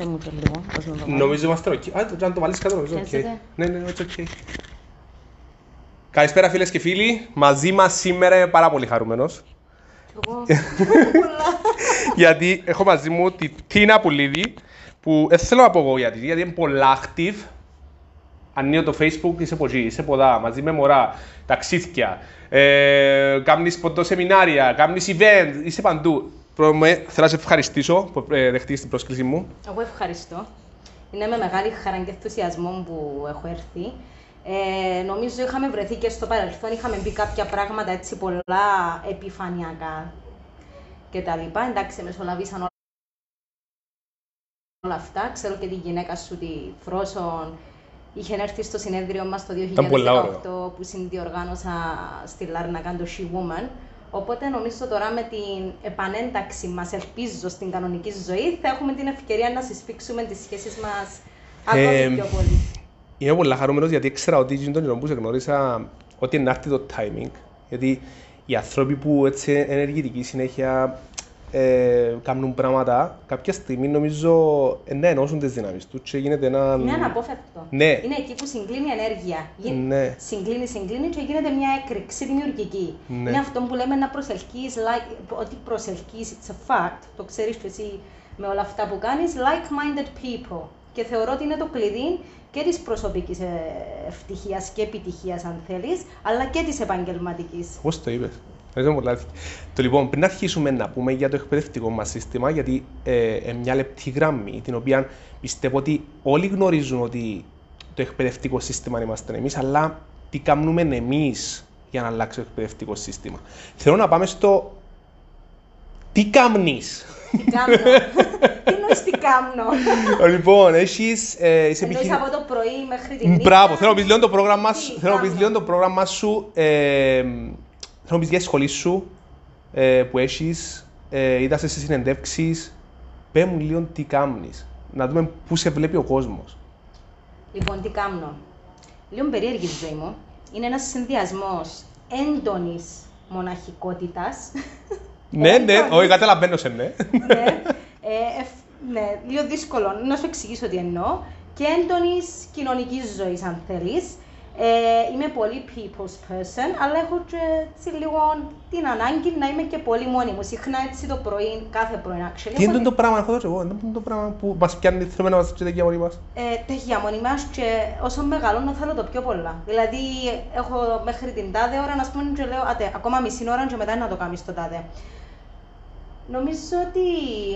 Άσε μου και λίγο, πώς να το βάλω. Νομίζω είμαστε ok. Α, το- αν το βάλεις κάτω νομίζω ok. Πιάσετε. Ναι, ναι, ναι, it's ok. Καλησπέρα φίλες και φίλοι. Μαζί μας σήμερα είμαι πάρα πολύ χαρούμενος. Εγώ, γιατί έχω μαζί μου τη Τίνα Πουλίδη που δεν θέλω να πω εγώ γιατί, γιατί είναι πολλά active. Ανοίγω το facebook, είσαι από εκεί, είσαι από εδώ, μαζί με μωρά, ταξίδια, ε, κάνεις ποντοσεμινάρια, κάνεις event, είσαι παντού. Πρώτα θέλω να σε ευχαριστήσω που ε, δεχτείς την πρόσκληση μου. εγώ ευχαριστώ. Είναι με μεγάλη χαρά και ενθουσιασμό που έχω έρθει. Ε, νομίζω είχαμε βρεθεί και στο παρελθόν, είχαμε μπει κάποια πράγματα έτσι πολλά επιφανειακά και τα λοιπά. Εντάξει, μεσολαβήσαν όλα- όλα αυτά. Ξέρω και τη γυναίκα σου, τη Φρόσον, είχε έρθει στο συνέδριο μας το Ήταν πολλά 2018 που συνδιοργάνωσα στη Λάρνακα το She Woman. Οπότε νομίζω τώρα με την επανένταξη μας, ελπίζω, στην κανονική ζωή, θα έχουμε την ευκαιρία να συσφίξουμε τις σχέσεις μας ακόμη Ε, πιο πολύ. Είμαι πολύ χαρούμενος γιατί ήξερα ότι είναι τον καιρό που σε γνώρισα ότι είναι να έρθει το timing. Γιατί οι άνθρωποι που έτσι είναι ενεργητικοί συνέχεια ε, κάνουν πράγματα, κάποια στιγμή νομίζω ε, να ενώσουν τις δυνάμεις τους και γίνεται ένα... Είναι αναπόφευκτο. Ναι. Είναι εκεί που συγκλίνει η ενέργεια. Γι- Ναι. Συγκλίνει, συγκλίνει και γίνεται μια έκρηξη δημιουργική. Ναι. Είναι αυτό που λέμε να προσελκύεις, like, ότι προσελκύεις, it's a fact, το ξέρεις και εσύ με όλα αυτά που κάνεις, like-minded people. Και θεωρώ ότι είναι το κλειδί και της προσωπικής ε, ευτυχίας και επιτυχίας αν θέλεις, αλλά και της επαγγελματικής. Πώς το είπες; Ευχαριστώ πολύ. Το λοιπόν, πριν αρχίσουμε να πούμε για το εκπαιδευτικό μας σύστημα, γιατί ε, ε, μια λεπτή γραμμή, την οποία πιστεύω ότι όλοι γνωρίζουν ότι το εκπαιδευτικό σύστημα είμαστε εμείς, αλλά τι κάνουμε εμείς για να αλλάξει το εκπαιδευτικό σύστημα. Θέλω να πάμε στο τι κάνεις. Τι κάνω. Τι εννοείς τι κάνω. λοιπόν, έχεις, ε, είσαι Εννοείς επιχειρη- από το πρωί μέχρι τη νύχτα. Μπράβο, θέλω να πεις λίγο το πρόγραμμα σου, Τι θέλω να πεις κάνω. λίγο το πρόγραμμα σου, ε, θέλω να πεις για τη σχολή σου ε, που έχεις, ε, είδα σε συνεντεύξεις, πέ μου λίγο τι κάνεις, να δούμε πού σε βλέπει ο κόσμος. Λοιπόν, τι κάνω. Λίγο περίεργη η ζωή μου. Είναι ένας συνδυασμός έντονης μοναχικότητας. ναι, ναι, Έντονης. όχι, καταλαβαίνω σε ναι. ναι, ε, εφ- ναι, λίγο δύσκολο να σου εξηγήσω τι εννοώ. Και έντονης κοινωνικής ζωής, αν θέλεις. Ε, είμαι πολύ people's person, αλλά έχω και έτσι λίγο την ανάγκη να είμαι και πολύ μόνη μου. Συχνά έτσι το πρωί, κάθε πρωί, actually. Τι έχω είναι το πράγμα, έχω δώσει εγώ, είναι το πράγμα που μας πιάνει, θέλουμε να μας τσίτε για μόνοι μας. Ε, τέχεια μόνοι μας και όσο μεγαλώνω θέλω το πιο πολλά. Δηλαδή, έχω μέχρι την τάδε ώρα να πούμε και λέω, άτε, ακόμα μισή ώρα και μετά να το κάνεις το τάδε. Νομίζω ότι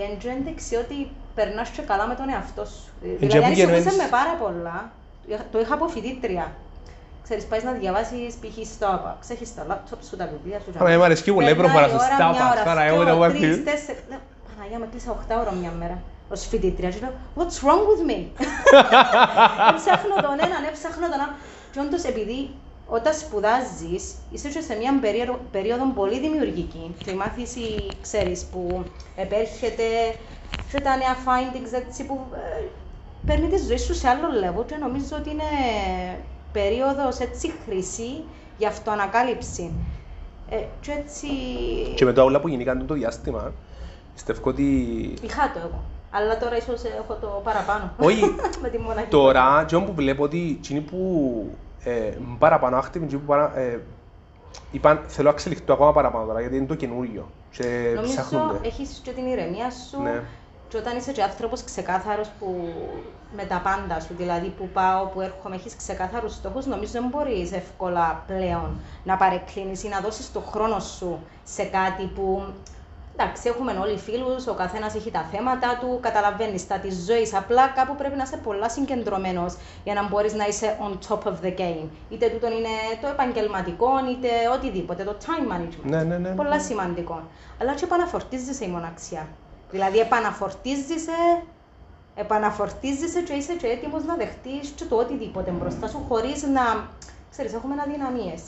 εν ένδειξη ότι περνάς και καλά με τον εαυτό σου. και δηλαδή, που ανησυχούσα γεννώνεις- με πάρα πολλά. Το είχα από φοιτήτρια. Ξέρεις, πάεις να διαβάσεις π.χ. στο ΑΠΑ, έχεις τα λάπτοπ σου, τα βιβλία σου. Άρα, εμ' αρέσκει πολύ η Περνάει προφορά η σου, ώρα, στα μια ΑΠΑ, ώρα, άρα, εγώ δυο, δεν έχω τρεις, έρθει. τέσσερις. Λέω, Παναγία, με κλείσα 8 ώρα μια μέρα ως φοιτήτρια και λέω, what's wrong with me? Έψαχνω τον έναν, έψαχνω τον άλλον. Και όντως επειδή όταν σπουδάζεις, είσαι και σε μια περίοδο, περίοδο πολύ δημιουργική και η μάθηση, ξέρεις, που επέρχεται και τα νέα findings έτσι που ε, παίρνει τη ζωή σου σε άλλο level και νομίζω ότι είναι περίοδος έτσι χρυσή για αυτοανακάλυψη. Ε, και έτσι Και με το όλα που γίνηκαν το διάστημα, πιστεύω ότι είχα το εγώ. Αλλά τώρα ίσως έχω το παραπάνω. Όχι, με τη μοναχή. Τώρα, και που βλέπω ότι εκείνοι που ε, μ' παραπάνω active, εκείνοι που παρα, ε, είπαν θέλω να εξελιχθώ ακόμα παραπάνω τώρα, γιατί είναι το καινούριο και Νομίζω ψάχνονται. έχεις και την ηρεμία σου Ναι. Και όταν είσαι και άνθρωπος ξεκάθαρος που με τα πάντα σου, δηλαδή που πάω, που έρχομαι, έχεις ξεκάθαρους στόχους, νομίζω δεν μπορείς εύκολα πλέον να παρεκκλίνεις ή να δώσεις το χρόνο σου σε κάτι που Εντάξει, έχουμε όλοι φίλους, ο καθένας έχει τα θέματα του, καταλαβαίνεις τα της ζωής. Απλά κάπου πρέπει να είσαι πολλά συγκεντρωμένος για να μπορείς να είσαι on top of the game. Είτε τούτο είναι το επαγγελματικό, είτε οτιδήποτε, το time management. Ναι, ναι, ναι. Πολλά σημαντικό. Αλλά και επαναφορτίζεσαι η μοναξιά. Δηλαδή, επαναφορτίζεσαι, επαναφορτίζεσαι και είσαι και έτοιμος να δεχτείς και το οτιδήποτε μπροστά σου, χωρίς να. ξέρεις, έχουμε αδυναμίες.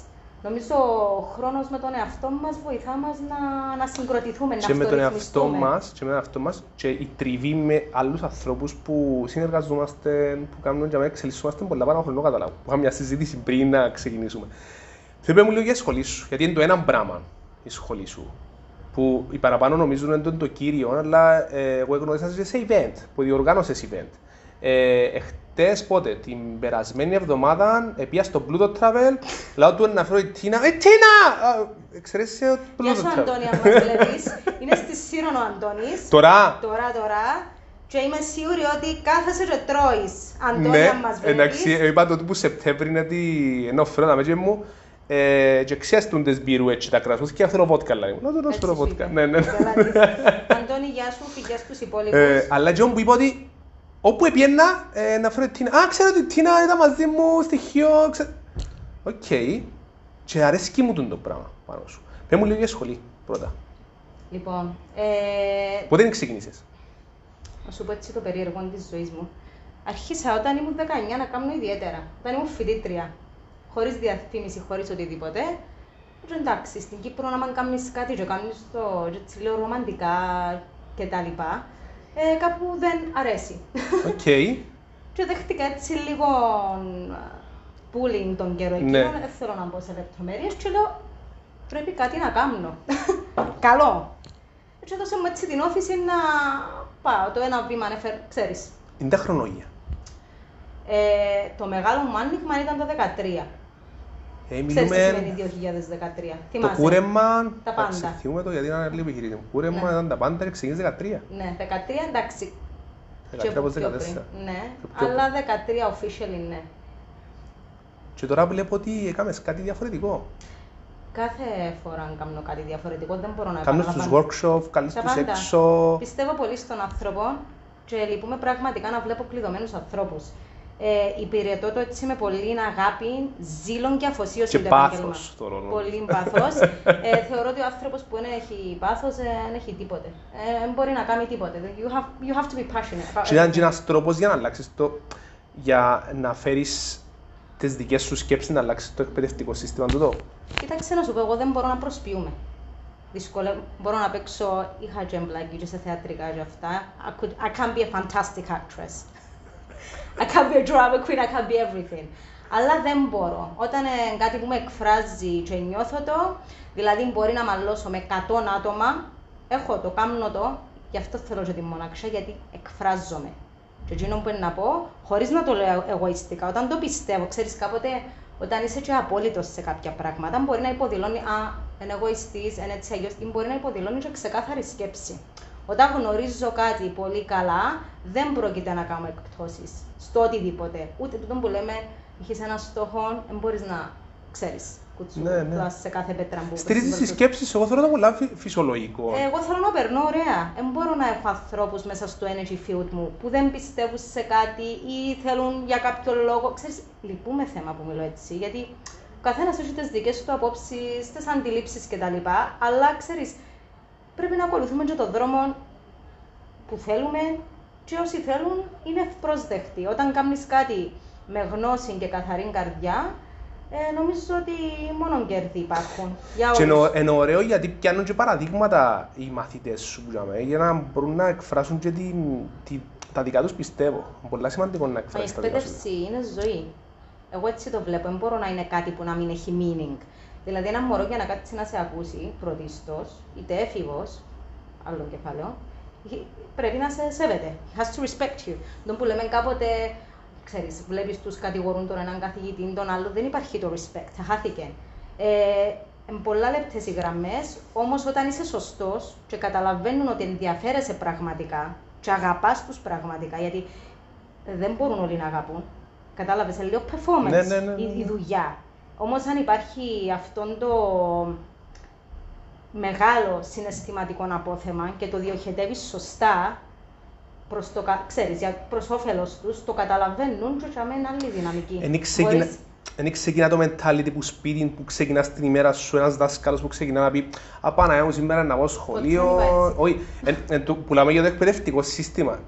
Νομίζω ο χρόνος με τον εαυτό μας βοηθά μας να, να συγκροτηθούμε, και να με τον εαυτό αυτορυθμιστούμε. μας και με τον εαυτό μας και η τριβή με άλλους ανθρώπους που συνεργαζόμαστε, που κάνουν για να εξελισσόμαστε πολλά πάνω χρόνο καταλάβω. Είχαμε μια συζήτηση πριν να ξεκινήσουμε. Θέλω να μου λίγο για τη σχολή σου, γιατί είναι το ένα πράγμα η σχολή σου. Που οι παραπάνω νομίζουν ότι είναι το κύριο, αλλά ε, εγώ γνώρισα σε σε event, που διοργάνωσε event. Ε, εχθές πότε, την περασμένη εβδομάδα, επία στο Pluto Travel, λαό του να φέρω η Τίνα, «Ε, Τίνα!» Α, Ξέρεις σε Γεια Pluto σου Travel. Αντώνη, αν μας βλέπεις. Είναι στη Σύρων ο Αντώνης. Τώρα, Τώρα, τώρα. Και είμαι σίγουρη ότι κάθεσαι και τρώεις. Αντώνη, ναι, αν μας εντάξει, βλέπεις. ε, είπα το που Σεπτέμβρη είναι ότι ενώ φέρω τα μέτια μου, ε, και ξέρουν τις μπύρου έτσι τα κρασμούς και θέλω βότκα λέει μου. Να το Έτσι θέλω σου βότκα. είπα. Ναι, ναι. Καλά της. Αντώνη, γεια σου, φυγιά στους υπόλοιπους. Ε, αλλά και που είπα ότι όπου έπιανα ε, να φέρω την Τίνα. Α, ξέρω ότι η Τίνα ήταν μαζί μου στοιχείο. Ξε... Οκ. Και αρέσκει μου τούτον το πράγμα πάνω σου. Πες μου λίγο για σχολή πρώτα. Λοιπόν, ε, Πότε ξεκίνησες. να σου πω έτσι το περίεργο της ζωής μου. Άρχισα όταν ήμουν 19 να κάνω ιδιαίτερα. Όταν ήμουν φοιτήτρια. Χωρίς διαφήμιση, χωρίς οτιδήποτε. Και εντάξει, στην Κύπρο να κάνεις κάτι και κάνεις το και έτσι λέω ρομαντικά κτλ. Ε, κάπου δεν αρέσει. Οκ. και δέχτηκα έτσι λίγο bullying τον καιρό Ναι. εκείνο, δεν θέλω να μπω σε λεπτομέρειες και λέω πρέπει κάτι να κάνω. Καλό. Και έδωσε μου έτσι την ώθηση να πάω. Το ένα βήμα ανέφερε, ξέρεις. Είναι τα χρονόγια. Ε, το μεγάλο μου άνοιγμα ήταν το 2013. Ε, Ξέρεις τι σημαίνει μιλούμε 2013. το Θυμάσαι; κούρεμα. Τα εντάξει, πάντα. Θυμούμαι το γιατί ήταν λίγο επιχειρήτη. Κούρεμα Ναι. ήταν τα πάντα και ξεκίνησε 13. Ναι, 13 εντάξει. 13 Και από από πιο 14. πριν. Ναι, Και πιο- αλλά 13 officially ναι. Και τώρα βλέπω ότι έκαμες κάτι διαφορετικό. Κάθε φορά κάνω κάτι διαφορετικό, δεν μπορώ να Κάνεις τους επαναλαμβάνω. workshop, καλείς Τα τους πάντα. έξω. Πιστεύω πολύ στον άνθρωπο και λυπούμε πραγματικά να βλέπω κλειδωμένους ανθρώπους. Ε, υπηρετώ το έτσι με πολύ αγάπη, ζήλων και αφοσίωση Και το πάθος επάγγελμα. το ρόλο. Πολύ πάθος. ε, θεωρώ ότι ο άνθρωπος που δεν έχει πάθος ε, δεν έχει τίποτε. Ε, δεν μπορεί να κάνει τίποτε. You have, you have to be passionate. about Και ήταν everything. και ένας τρόπος για να αλλάξεις το... για να φέρεις τις δικές σου σκέψεις να αλλάξεις το εκπαιδευτικό σύστημα του τόπου. Κοίταξε να σου πω, εγώ δεν μπορώ να προσποιούμε. Δυσκολεύω. Μπορώ να παίξω, είχα τζεμπλάκι και σε θεατρικά και αυτά. I, could, I can be a fantastic actress. I can be a drama queen, I can be everything. Αλλά δεν μπορώ. Όταν ε, κάτι που με εκφράζει και νιώθω το, δηλαδή μπορεί να μαλώσω με 100 άτομα, έχω το, κάνω το, γι' αυτό θέλω και τη μοναξιά, γιατί εκφράζομαι. Και εκείνο που είναι να πω, χωρίς να το λέω εγωιστικά, όταν το πιστεύω, ξέρεις κάποτε, όταν είσαι και απόλυτος σε κάποια πράγματα, μπορεί να υποδηλώνει, α, είναι εγωιστής, είναι έτσι αλλιώς, ή μπορεί να υποδηλώνει και ξεκάθαρη σκέψη. Όταν γνωρίζω κάτι πολύ καλά, δεν πρόκειται να κάνω εκπτώσεις στο οτιδήποτε. Ούτε τούτο που λέμε, έχεις ένα στόχο, δεν μπορείς να ξέρεις κουτσού, Ναι, ναι. πλάς σε κάθε πέτρα που Στηρίζεις τις πες. σκέψεις, εγώ θέλω να πολλά φυ- φυσιολογικό. Ε, Εγώ θέλω να περνώ ωραία. Δεν μπορώ να έχω ανθρώπους μέσα στο energy field μου που δεν πιστεύουν σε κάτι ή θέλουν για κάποιο λόγο. Ξέρεις, λυπούμε θέμα που μιλώ έτσι, γιατί ο καθένας έχει τις δικές του απόψεις, τις αντιλήψεις κτλ. Αλλά ξέρεις, πρέπει να ακολουθούμε και τον δρόμο που θέλουμε και όσοι θέλουν είναι ευπρόσδεκτοι. Όταν κάνεις κάτι με γνώση και καθαρή καρδιά, ε, νομίζω ότι μόνο κέρδη υπάρχουν. Για Και όλους. είναι, είναι ωραίο γιατί πιάνουν και παραδείγματα οι μαθητές σου που λέμε, για να μπορούν να εκφράσουν και την, τη- τα δικά τους πιστεύω. Είναι πολύ σημαντικό να Μα η εκφράσεις τα δικά σου. εκπαίδευση είναι ζωή. Εγώ έτσι το βλέπω. Δεν μπορώ να είναι κάτι που να μην έχει meaning. Δηλαδή, ένα μωρό για να κάτσει να σε ακούσει πρωτίστως, είτε έφηβος, άλλο κεφάλαιο, he- πρέπει να σε σέβεται. He has to respect you. Τον που λέμε κάποτε, ξέρεις, βλέπεις τους κατηγορούν τον έναν καθηγητή, τον άλλο, δεν υπάρχει το respect. Χάθηκε. Ε, εν πολλά λεπτές οι γραμμές, όμως όταν είσαι σωστός και καταλαβαίνουν ότι ενδιαφέρεσαι πραγματικά και αγαπάς τους πραγματικά, γιατί δεν μπορούν όλοι να αγαπούν. Κατάλαβες, είναι λίγο performance Ναι, ναι, ναι, ναι, Η, ναι. η δουλειά. Όμως, αν υπάρχει αυτόν το μεγάλο συναισθηματικό απόθεμα και το διοχετεύεις σωστά, προς το, κα- ξέρεις, για προς όφελος τους, το καταλαβαίνουν και για μένα άλλη δυναμική. Εν ξεκινά, Μπορείς- εν ξεκινά το mentality που σπίτι, που ξεκινάς την ημέρα σου, ένας δάσκαλος που ξεκινά να πει «Α, Παναγιά μου, σήμερα να πάω σχολείο». Ποτέ δεν είπα έτσι. Όχι, εν, εν, το, που λέμε για το εκπαιδευτικό σύστημα.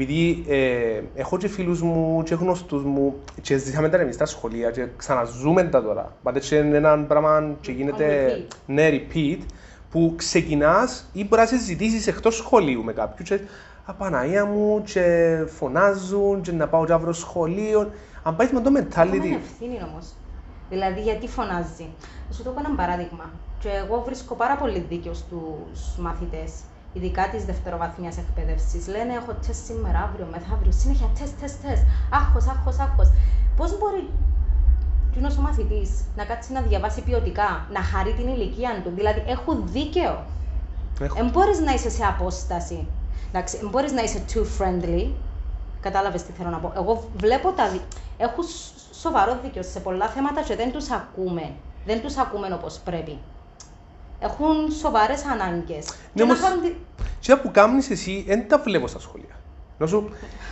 Επειδή ε, έχω και φίλους μου και γνωστούς μου και ζήσαμε τα εμείς στα σχολεία και ξαναζούμε τα τώρα. Πάτε και είναι ένα πράγμα και γίνεται repeat. ναι, repeat, που ξεκινάς ή μπορεί να συζητήσεις εκτός σχολείου με κάποιους και «Απαναία μου» και φωνάζουν και να πάω και αύριο σχολείο. Αν πάει με το Έχουμε mentality, ευθύνη όμως. Δηλαδή, γιατί φωνάζει. Θα σου δώσω ένα παράδειγμα. Και εγώ βρίσκω πάρα πολύ δίκιο στου μαθητές, ειδικά τη δευτεροβαθμία εκπαίδευσης. Λένε: Έχω τεστ σήμερα, αύριο, μεθαύριο, συνέχεια τεστ, τεστ, τεστ. Άχος, άχος, άχος. Πώς μπορεί κοινό ο μαθητής να κάτσει να διαβάσει ποιοτικά, να χαρεί την ηλικία του; Δηλαδή, έχουν δίκαιο. Δεν μπορείς να είσαι σε απόσταση. Δεν μπορείς να είσαι too friendly. Κατάλαβες τι θέλω να πω. Εγώ βλέπω τα. Δι... Έχουν σοβαρό δίκαιο σε πολλά θέματα και δεν τους ακούμε. Δεν τους ακούμε όπως πρέπει. Έχουν σοβαρές ανάγκες. Ναι, όμως. Τι που κάνεις εσύ, δεν τα βλέπω στα σχολεία. Νόσου,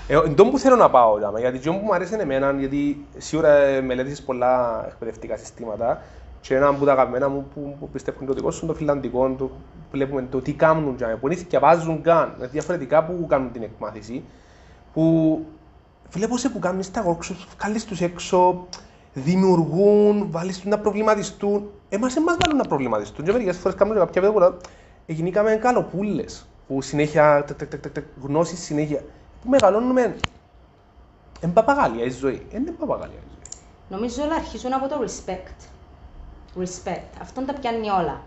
ε, που θέλω να πάω, γιατί το που μου αρέσει εμένα, γιατί σίγουρα μελέτησες πολλά εκπαιδευτικά συστήματα και ένα από τα αγαπημένα μου που, που πιστεύουν το δικό σου, το φιλανδικό, το, βλέπουμε το τι κάνουν, που είναι θυκευάζουν καν, διαφορετικά που κάνουν την εκμάθηση, που βλέπω σε που κάνουν στα workshops, βγάλεις τους έξω, δημιουργούν, βάλεις τους να προβληματιστούν. Εμάς δεν μας βάλουν να προβληματιστούν και μερικές φορές κάνουν κάποια παιδιά γίνηκαμε καλοπούλες, που συνέχεια, γνώσεις συνέχεια, που μεγαλώνουμε, είναι παπαγάλια η ζωή, είναι παπαγάλια η ζωή. Νομίζω όλα αρχίζουν από το respect. Respect. Αυτόν τα πιάνει όλα.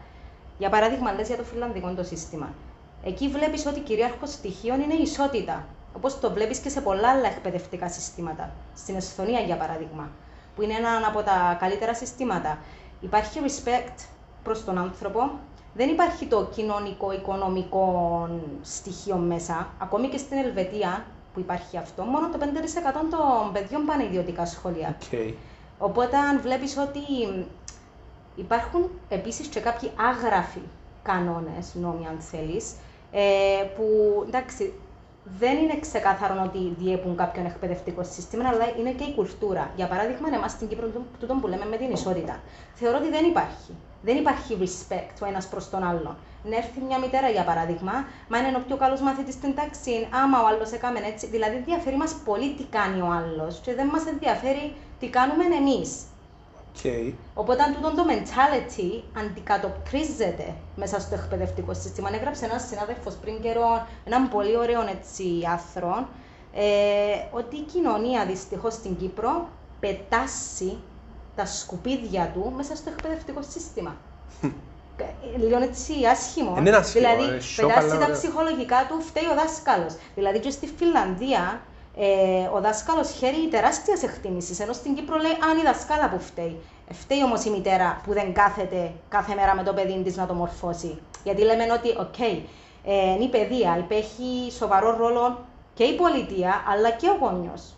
Για παράδειγμα, λες για το φιλανδικό το σύστημα. Εκεί βλέπεις ότι κυρίαρχο στοιχείο είναι η ισότητα. Όπως το βλέπεις και σε πολλά άλλα εκπαιδευτικά συστήματα. Στην Εσθονία, για παράδειγμα, που είναι ένα από τα καλύτερα συστήματα. Υπάρχει respect προς τον άνθρωπο. Δεν υπάρχει το κοινωνικό-οικονομικό στοιχείο μέσα. Ακόμη και στην Ελβετία, που υπάρχει αυτό, μόνο το 5% των παιδιών πάνε ιδιωτικά σχολεία. Okay. Οπότε, αν βλέπεις ότι υπάρχουν επίσης και κάποιοι άγραφοι κανόνες, νόμοι, αν θέλεις, ε, που εντάξει, δεν είναι ξεκάθαρο ότι διέπουν κάποιον εκπαιδευτικό σύστημα, αλλά είναι και η κουλτούρα. Για παράδειγμα, εμάς στην Κύπρο, τούτο που λέμε με την ισότητα, θεωρώ ότι δεν υπάρχει. Δεν υπάρχει respect ο ένας προς τον άλλον. Να έρθει μια μητέρα, για παράδειγμα, μα είναι ο πιο καλός μαθητής στην τάξη, άμα ο άλλος έκαμε έτσι. Δηλαδή, ενδιαφέρει μας πολύ τι κάνει ο άλλος και δεν μας ενδιαφέρει τι κάνουμε εμείς. Okay. Οπότε αν τούτο το mentality αντικατοπτρίζεται μέσα στο εκπαιδευτικό σύστημα. Έγραψε ένας συνάδελφος πριν καιρό, έναν πολύ ωραίο έτσι, άθρο, ε, ότι η κοινωνία δυστυχώς στην Κύπρο πετάσσει τα σκουπίδια του μέσα στο εκπαιδευτικό σύστημα. Λίγο έτσι άσχημο. Είναι άσχημο. Δηλαδή, πετάσσει τα ψυχολογικά του, φταίει ο δάσκαλος. Δηλαδή, και στη Φιλανδία ε, ο δάσκαλος χαίρει τεράστια εκτίμηση. Ενώ στην Κύπρο λέει αν η δασκάλα που φταίει. Φταίει όμως η μητέρα που δεν κάθεται κάθε μέρα με το παιδί της να το μορφώσει. Γιατί λέμε ότι, OK, okay, ε, είναι η παιδεία, υπέχει σοβαρό ρόλο και η πολιτεία αλλά και ο γονιός.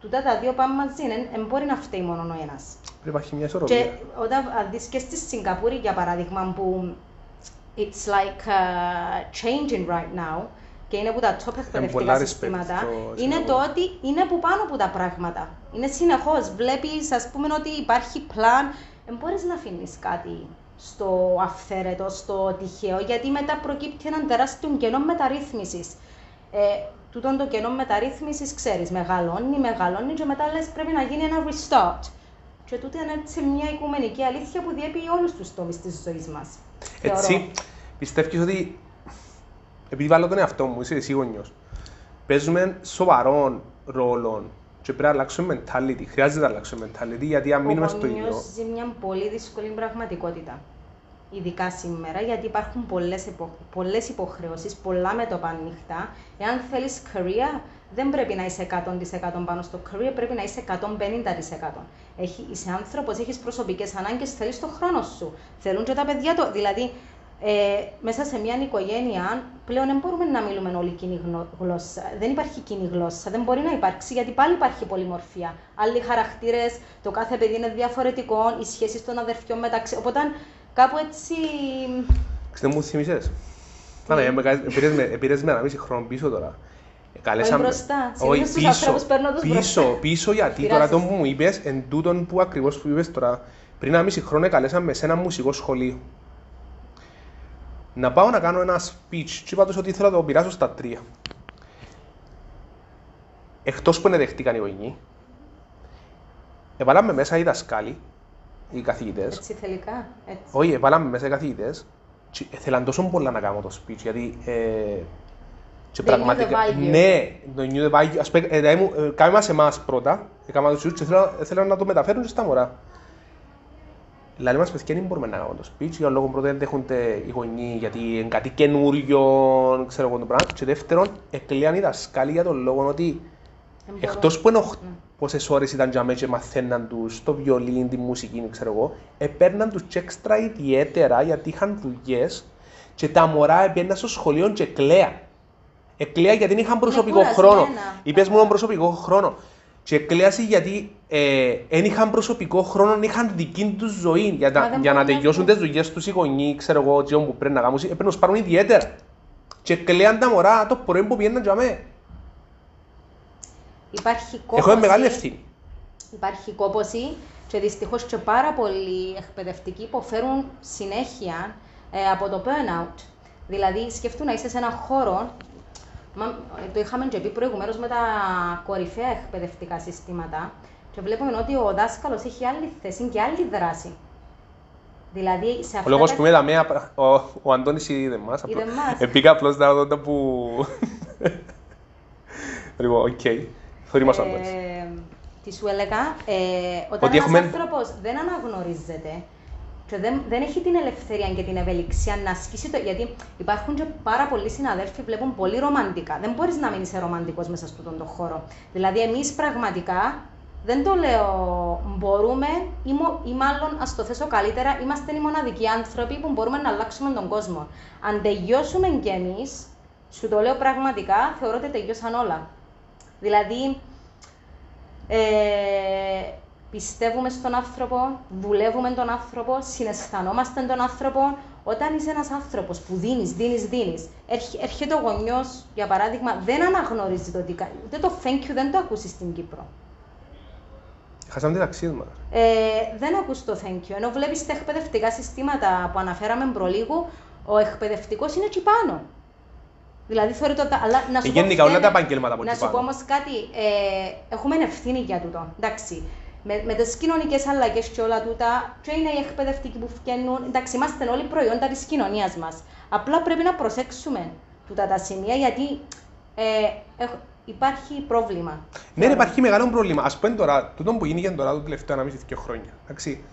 Τούτα τα δύο πάμε μαζί, δεν μπορεί να φταίει μόνο ο ένας. Πρέπει να υπάρχει μια ισορροπία. Και όταν δεις και στη Σιγκαπούρη, για παράδειγμα, που it's like uh, changing right now, και είναι από τα top εκπαιδευτικά συστήματα, είναι το ότι είναι από πάνω από τα πράγματα. Είναι συνεχώς. Βλέπεις, ας πούμε, ότι υπάρχει πλάν. Δεν μπορείς να αφήνεις κάτι στο αυθαίρετο, στο τυχαίο, γιατί μετά προκύπτει ένα τεράστιο κενό μεταρρύθμισης. Ε, τούτον το κενό μεταρρύθμισης, ξέρεις, μεγαλώνει, μεγαλώνει, και μετά λες πρέπει να γίνει ένα restart. Και τούτο είναι έτσι μια οικουμενική αλήθεια που διέπει όλους τους τομείς της ζωής μας. Έτσι, πιστεύεις ότι επειδή βάλω τον εαυτό μου, είσαι εσύ γονιός, παίζουμε σοβαρών ρόλων και πρέπει να αλλάξουμε mentality. Χρειάζεται να αλλάξουμε mentality γιατί αν μείνουμε στο ίδιο. Ο ζει μια πολύ δύσκολη πραγματικότητα. Ειδικά σήμερα, γιατί υπάρχουν πολλές, υπο... πολλές υποχρεώσεις, πολλά μέτωπα ανοιχτά. Εάν θέλεις career, δεν πρέπει να είσαι 100% πάνω στο career, πρέπει να είσαι 150%. Έχει, είσαι άνθρωπος, έχεις προσωπικές ανάγκες, θέλεις το χρόνο σου. Θέλουν και τα παιδιά το. Δηλαδή, ε, μέσα σε μια οικογένεια πλέον δεν μπορούμε να μιλούμε όλη κοινή γλώσσα. Δεν υπάρχει κοινή γλώσσα, δεν μπορεί να υπάρξει γιατί πάλι υπάρχει πολυμορφία. Άλλοι χαρακτήρες, το κάθε παιδί είναι διαφορετικό, οι σχέσεις των αδερφιών μεταξύ. Οπότε κάπου έτσι. Ξέρετε, μου θυμίσαι. Πάμε, επήρες με ένα μισή χρόνο πίσω τώρα. Καλέσαμε... Όχι μπροστά, συνήθως τους ανθρώπους παίρνω τους πίσω, πίσω γιατί τώρα το μου είπες, εν τούτον που ακριβώς που είπες τώρα, πριν ένα μισή χρόνο καλέσαμε σε ένα μουσικό σχολείο να πάω να κάνω ένα speech και είπα τους ότι ήθελα να το πειράσω στα τρία. Εκτός που είναι δεχτήκαν οι γονείς, έβαλαμε μέσα οι δασκάλοι, οι καθηγητές. Έτσι θελικά, έτσι. Όχι, έβαλαμε μέσα οι καθηγητές και ήθελαν τόσο πολλά να κάνω το speech, γιατί ε, και πραγματικά, ναι, το new the value, ας πούμε, ε, ε, κάμε μας εμάς πρώτα, έκανα το και ήθελα να το μεταφέρουν και στα μωρά. Δηλαδή μας παιδιά δεν μπορούμε να κάνουμε το speech, για λόγω πρώτον δεν δέχονται οι γονείς γιατί είναι κάτι καινούριο, ξέρω εγώ το πράγμα. Και δεύτερον, εκλείαν οι δασκάλοι για τον λόγο ότι Δεν μπορώ. εκτός που είναι οχ- Ναι. πόσες ώρες ήταν για μένα και μαθαίναν τους το βιολίν, τη μουσική, ξέρω εγώ, επέρναν τους και έξτρα ιδιαίτερα γιατί είχαν δουλειές και τα μωρά έπαιρναν στο σχολείο και κλαία. Εκλαία γιατί δεν είχαν προσωπικό κουρασμένα. χρόνο. Είπες μόνο προσωπικό χρόνο. Και κλαίασε γιατί δεν είχαν προσωπικό χρόνο, είχαν δική τους ζωή. Για, Μα να- δεν για να μπορούν να τελειώσουν έχουν. τις δουλειές τους οι γονείς, ξέρω εγώ, τις που πρέπει να κάνουν, έπρεπε να τους πάρουν ιδιαίτερα. Και κλαίαν τα μωρά το πρωί που πήγαιναν για μένα. Υπάρχει κόπωση. Έχουμε μεγάλη ευθύνη. Υπάρχει κόπωση και δυστυχώς και πάρα πολλοί εκπαιδευτικοί υποφέρουν συνέχεια ε, από το burnout. Δηλαδή, σκεφτούν να είσαι σε έναν χώρο. Μα, ε, το είχαμε και πει προηγουμένως με τα κορυφαία εκπαιδευτικά συστήματα. Και βλέπουμε ότι ο δάσκαλος έχει άλλη θέση και άλλη δράση. Δηλαδή, σε Ο αυτά λόγος τα- που με είδα μέα, ο, ο Αντώνης είδε μας. Είδε απλά- μας. Επήκα απλώς να δω το που... Λοιπόν, οκ. Θωρεί μας ο Αντώνης. Ε, τι σου έλεγα, ε, όταν Ότι ένας έχουμε- άνθρωπος δεν αναγνωρίζεται και δεν, δεν έχει την ελευθερία και την ευελιξία να ασκήσει το. Γιατί υπάρχουν και πάρα πολλοί συναδέλφοι που βλέπουν πολύ ρομαντικά. Δεν μπορείς να μείνεις ρομαντικός μέσα σε αυτόν τον χώρο. Δηλαδή, εμείς πραγματικά δεν το λέω μπορούμε ή, μο- ή μάλλον ας το θέσω καλύτερα, είμαστε οι μοναδικοί άνθρωποι που μπορούμε να αλλάξουμε τον κόσμο. Αν τελειώσουμε κι εμείς, σου το λέω πραγματικά, θεωρώ ότι τελειώσαν όλα. Δηλαδή, ε, πιστεύουμε στον άνθρωπο, δουλεύουμε τον άνθρωπο, συναισθανόμαστε τον άνθρωπο. Όταν είσαι ένας άνθρωπος που δίνεις, δίνεις, δίνεις, έρχε- έρχεται ο γονιός, για παράδειγμα, δεν αναγνωρίζει το ότι κα- ούτε το thank you δεν το ακούσει στην Κύπρο. Χάσαμε τη ταξίδι μας. Ε, δεν ακούς το thank you. Ενώ βλέπεις τα εκπαιδευτικά συστήματα που αναφέραμε προλίγου, ο εκπαιδευτικός είναι εκεί πάνω. Δηλαδή θεωρεί το. Αλλά να σου Ε, πω γενικά, όλα φταίνε- τα επαγγέλματα από Να εκεί σου πω πάνω. όμως κάτι. Ε, έχουμε ευθύνη για τούτο. Εντάξει. Με, με τις κοινωνικές αλλαγές και όλα τούτα, και είναι οι εκπαιδευτικοί που φτιάχνουν. Εντάξει, είμαστε όλοι προϊόντα της κοινωνίας μας. Απλά πρέπει να προσέξουμε τούτα τα σημεία γιατί ε, έχ- υπάρχει πρόβλημα. Ναι, ρε, υπάρχει μεγάλο πρόβλημα. Ας πούμε τώρα, τούτο που γίνηκε τώρα το τελευταίο 1,5-2 χρόνια. Εντάξει.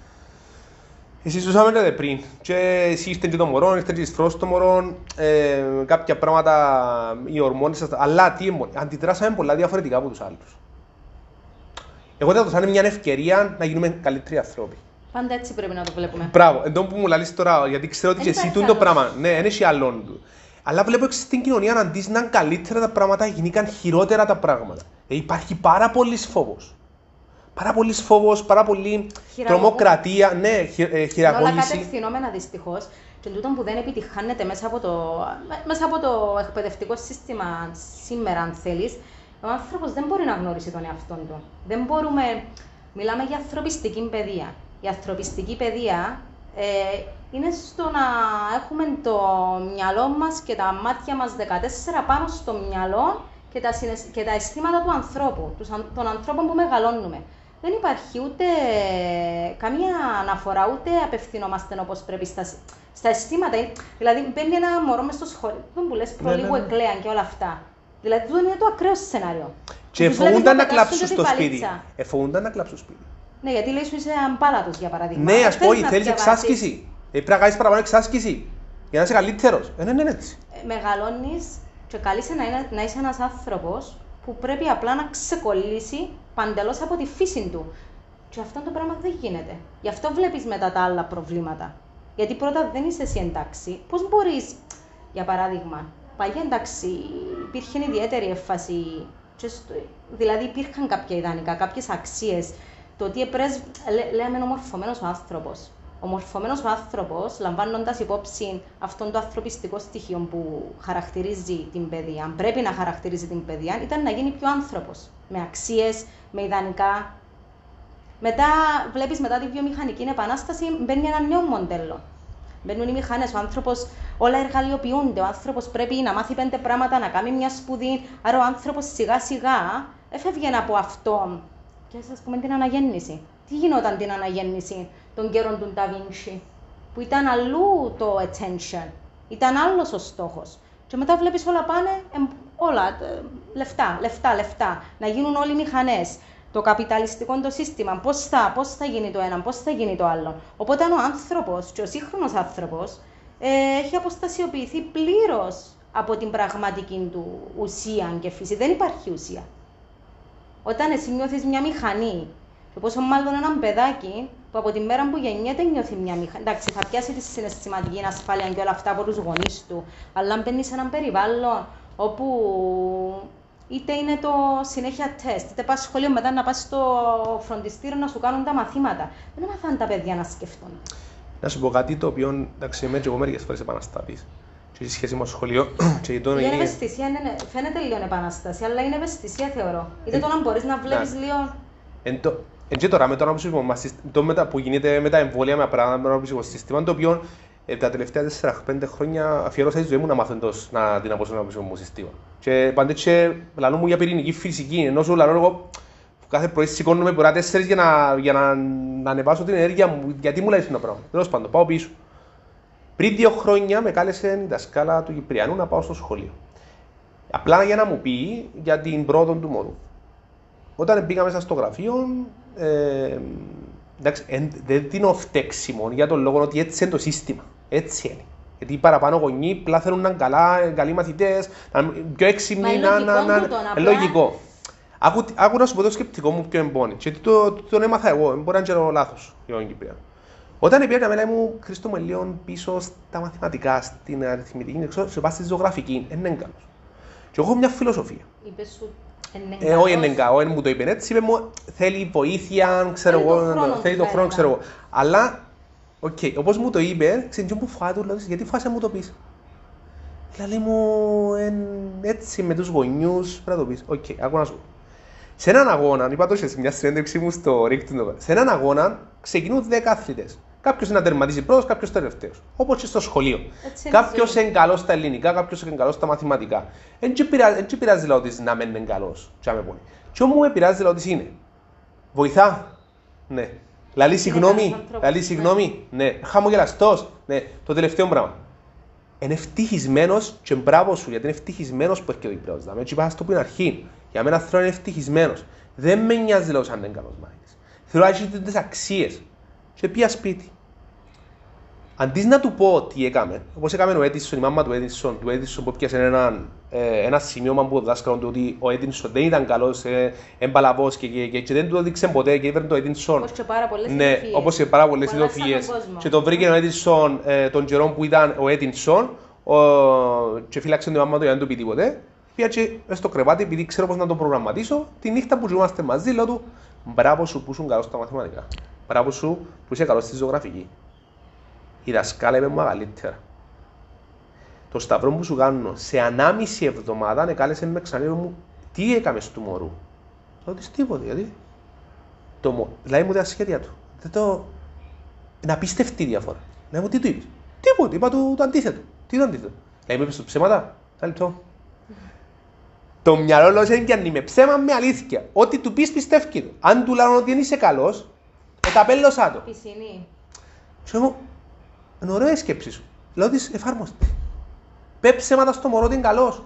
Εσύ ζούσαμε πριν και εσύ ήρθε και το μωρό, ήρθε και στρώσει το μωρό, ε, κάποια πράγματα, οι ορμόνες σας, αλλά τι εμπο- αντιδράσαμε πολλά διαφορετικά από τους άλλους. Εγώ θα το σαν μια ευκαιρία να γίνουμε καλύτεροι άνθρωποι. Πάντα έτσι πρέπει να το βλέπουμε. Μπράβο, εντό που μου λαλείς τώρα, γιατί ξέρω ότι Δεν και εσύ υπάρχει τούν το άλλος. πράγμα. Ναι, δεν έχει άλλον του. Αλλά βλέπω εξ στην κοινωνία να αντί να είναι καλύτερα τα πράγματα, γίνηκαν χειρότερα τα πράγματα. Ε, υπάρχει πάρα πολύς φόβος. Πάρα πολύς φόβος, πάρα πολύ Χειραγωγού- τρομοκρατία, ναι, χει, ε, Είναι όλα χειραγώγηση. κατευθυνόμενα δυστυχώς. Και τούτο που δεν επιτυχάνεται μέσα από το, με- μέσα από το εκπαιδευτικό σύστημα σήμερα, αν θέλεις, ο άνθρωπος δεν μπορεί να γνωρίσει τον εαυτό του. Δεν μπορούμε. Μιλάμε για ανθρωπιστική παιδεία. Η ανθρωπιστική παιδεία ε, είναι στο να έχουμε το μυαλό μας και τα μάτια μας 14 πάνω στο μυαλό και τα, συναισ- και τα αισθήματα του ανθρώπου, τους αν- των ανθρώπων που μεγαλώνουμε. Δεν υπάρχει ούτε καμία αναφορά, ούτε απευθυνόμαστε όπως πρέπει στα, σ- στα αισθήματα. Ε, Δηλαδή, μπαίνει ένα μωρό μες στο σχολείο, δεν που λες προλίγου ναι, ναι. εκλέαν και όλα αυτά. Δηλαδή, αυτό είναι το ακραίο σενάριο. Και Τους βλέπεις φοβούνταν να πετάσουν κλάψουν τη στο σπίτι. βαλίτσα. Ε, φοβούνταν να κλάψουν στο σπίτι. Ναι, γιατί λέει σου είσαι αμπάλατος, για παράδειγμα. Ναι, Ε, ας θέλεις πω, να θέλεις διαβάσεις. εξάσκηση. Ε, πρέπει να κάνεις παραπάνω εξάσκηση. Για να είσαι καλύτερος. Ε, ναι, ναι, ναι, έτσι. Ε, μεγαλώνεις και καλείσαι να, είναι, να είσαι ένας άνθρωπος που πρέπει απλά να ξεκολλήσει παντελώς από τη φύση του. Και αυτό το πράγμα δεν γίνεται. Γι' αυτό βλέπεις μετά τα άλλα προβλήματα. Γιατί πρώτα δεν είσαι εσύ εντάξει. Πώς μπορείς, για παράδειγμα, παλιά εντάξει, υπήρχε ιδιαίτερη έφαση, και στο- δηλαδή υπήρχαν κάποια ιδανικά, κάποιες αξίες. Το ότι επρέσ, λέ, λέμε ο μορφωμένος ο άνθρωπος. Ο μορφωμένος ο άνθρωπος, λαμβάνοντας υπόψη αυτόν το ανθρωπιστικό στοιχείο που χαρακτηρίζει την παιδεία, αν πρέπει να χαρακτηρίζει την παιδεία, ήταν να γίνει πιο άνθρωπος. Με αξίες, με ιδανικά. Μετά, βλέπεις μετά τη βιομηχανική επανάσταση, μπαίνει ένα νέο μοντέλο. Μπαίνουν οι μηχανές, ο άνθρωπος, όλα εργαλειοποιούνται. Ο άνθρωπος πρέπει να μάθει πέντε πράγματα, να κάνει μια σπουδή. Άρα ο άνθρωπος σιγά σιγά έφευγε από αυτό. Και ας πούμε την αναγέννηση. Τι γινόταν την αναγέννηση των καιρών του Νταβίντσι, που ήταν αλλού το attention, ήταν άλλος ο στόχος. Και μετά βλέπεις όλα πάνε, εμ, όλα, ε, λεφτά, λεφτά, λεφτά. Να γίνουν όλοι μηχανές. Το καπιταλιστικό το σύστημα. Πώς θα, πώς θα γίνει το ένα, πώς θα γίνει το άλλο. Οπότε ο άνθρωπος, και ο σύγχρονος άνθρωπος, ε, έχει αποστασιοποιηθεί πλήρως από την πραγματική του ουσία και φύση. Δεν υπάρχει ουσία. Όταν εσύ νιώθεις μια μηχανή, και πόσο μάλλον ένα παιδάκι που από τη μέρα που γεννιέται νιώθει μια μηχανή. Εντάξει, θα πιάσει τη συναισθηματική ασφάλεια και όλα αυτά από τους γονείς του. Αλλά αν μπαίνεις σε έναν περιβάλλον όπου είτε είναι το συνέχεια τεστ, είτε πας σχολείο μετά να πας στο φροντιστήριο να σου κάνουν τα μαθήματα. Δεν έμαθαν τα παιδιά να σκεφτούν. Να σου πω κάτι το οποίο εντάξει, είμαι και εγώ μερικές φορές επαναστάτης. Και σε σχέση με το σχολείο. και η είναι ευαισθησία, είναι, φαίνεται λίγο επανάσταση, αλλά είναι ευαισθησία θεωρώ. Είτε ε, το να μπορείς να βλέπεις λίγο. Εν το, και τώρα με το αναπτύσσιμο το μετα, που γίνεται με τα εμβόλια με πράγματα με το σύστημα, το οποίο ε, τα τελευταία 4-5 χρόνια αφιέρωσα τη ζωή μου να μάθω εντός, να την αποσύνω μου σύστημα. Και πάντα και λαλό μου για πυρηνική φυσική, ενώ σου λαλό εγώ κάθε πρωί σηκώνομαι πορά τέσσερις για να, για να, να ανεβάσω την ενέργεια μου, γιατί μου λέει αυτό το πράγμα. Τέλος πάντων, πάω πίσω. Πριν δύο χρόνια με κάλεσε η δασκάλα του Κυπριανού να πάω στο σχολείο. Απλά για να μου πει για την πρόοδο του μωρού. Όταν μπήκα μέσα στο γραφείο, ε, εντάξει, εν, δεν δίνω φταίξιμο για τον λόγο ότι έτσι είναι το σύστημα. Έτσι είναι. Γιατί οι παραπάνω γονεί απλά θέλουν να είναι καλά, καλοί μαθητές, να είναι πιο έξυπνοι, να είναι λογικό. Άκου, άκου να σου πω το σκεπτικό μου πιο εμπόνι. Και το, το, τον έμαθα εγώ, μπορεί να είναι λάθος για τον Κυπρία. Όταν πήγα μέλα μου, Χρήστο με λίγο πίσω στα μαθηματικά, στην αριθμητική, σε πάση στη ζωγραφική, δεν είναι καλό. Και εγώ έχω μια φιλοσοφία. Είπες σου ε, όχι εννεγκα, όχι μου το είπε έτσι, είπε μου θέλει βοήθεια, ξέρω εγώ, θέλει το χρόνο, ξέρω εγώ. Αλλά, οκ, okay, όπως μου το είπε, ξέρεις που φάτε, δηλαδή, γιατί φάσε μου το πεις. Δηλαδή μου, εν, έτσι με τους γονιούς, πρέπει να το πεις. OK, okay, άκου να σου πω. Σε έναν αγώνα, είπα το σε μια συνέντευξη μου στο ΡΙΚ το, σε έναν αγώνα ξεκινούν 10 αθλητές. Κάποιος να τερματίζει πρώτος, κάποιος τελευταίος. Όπως και στο σχολείο. Κάποιος είναι καλός στα ελληνικά, κάποιος είναι καλός στα μαθηματικά. Δεν πειράζει ότι να μένει καλός. Τι όμως με πειράζει ότι είναι. Βοηθά. Ναι. Λαλεί συγγνώμη. Λαλεί συγγνώμη. Ναι. Χαμογελαστός. Ναι. Το τελευταίο πράγμα. Είναι ευτυχισμένος και μπράβος σου γιατί είναι ευτυχισμένος που έρχεται ο Κυπρέο. Δηλαδή, έτσι είπα στο πριν αρχή. Για μένα θέλω να είναι ευτυχισμένος. Δεν με νοιάζει λέω αν είναι καλός μάθημα. Θέλω να έχεις τις αξίες και πήγα σπίτι. Αντί να του πω τι έκαμε, όπως έκαμε ο Έντισον, η μάμα του Έντισον, του Έντισον που πιάσε ένα, ε, ένα σημείωμα που δάσκαλος του ότι ο Έντισον δεν ήταν καλός, ε, εμπαλαβός και, και, και, και, δεν του έδειξε ποτέ και είπε το Έντισον. Όπως και πάρα πολλές ναι, Όπως και πάρα πολλές ειδοφίε. Και τον βρήκε ο Έντισον ε, τον καιρό που ήταν ο Έντισον και φύλαξε την μάμα του για να του πει τίποτε. Πήγα στο κρεβάτι επειδή ξέρω πώς να το προγραμματίσω. Τη νύχτα που ζούμαστε μαζί, λέω του μπράβο σου που ήσουν καλός στα μαθηματικά. Μπράβο σου που είσαι καλός στη ζωγραφική. Η δασκάλα είπε μου μεγαλύτερα. Το σταυρό που σου κάνω σε ανάμιση εβδομάδα ανεκάλεσε με ξανά μου τι έκαμες του μωρού; Λέω ότι τίποτα, γιατί. Το μω... Δηλαδή μου τα σχέδια του. Δεν το... Είναι απίστευτη διαφορά. Λέει μου τι του είπες; Τίποτα, είπα του το αντίθετο. Τι το αντίθετο; Λέει μου είπες ψέματα. Ένα Το μυαλό λέω είναι και αν είμαι ψέμα με αλήθεια. Ό,τι του πεις πιστεύει. Αν του λέω ότι δεν είσαι καλός, Εκαπέλωσα το. Πισινή. Και μου, είναι ωραία η σκέψη σου. Λέω της εφάρμοστη. Πες ψέματα στο μωρό ότι είναι καλός.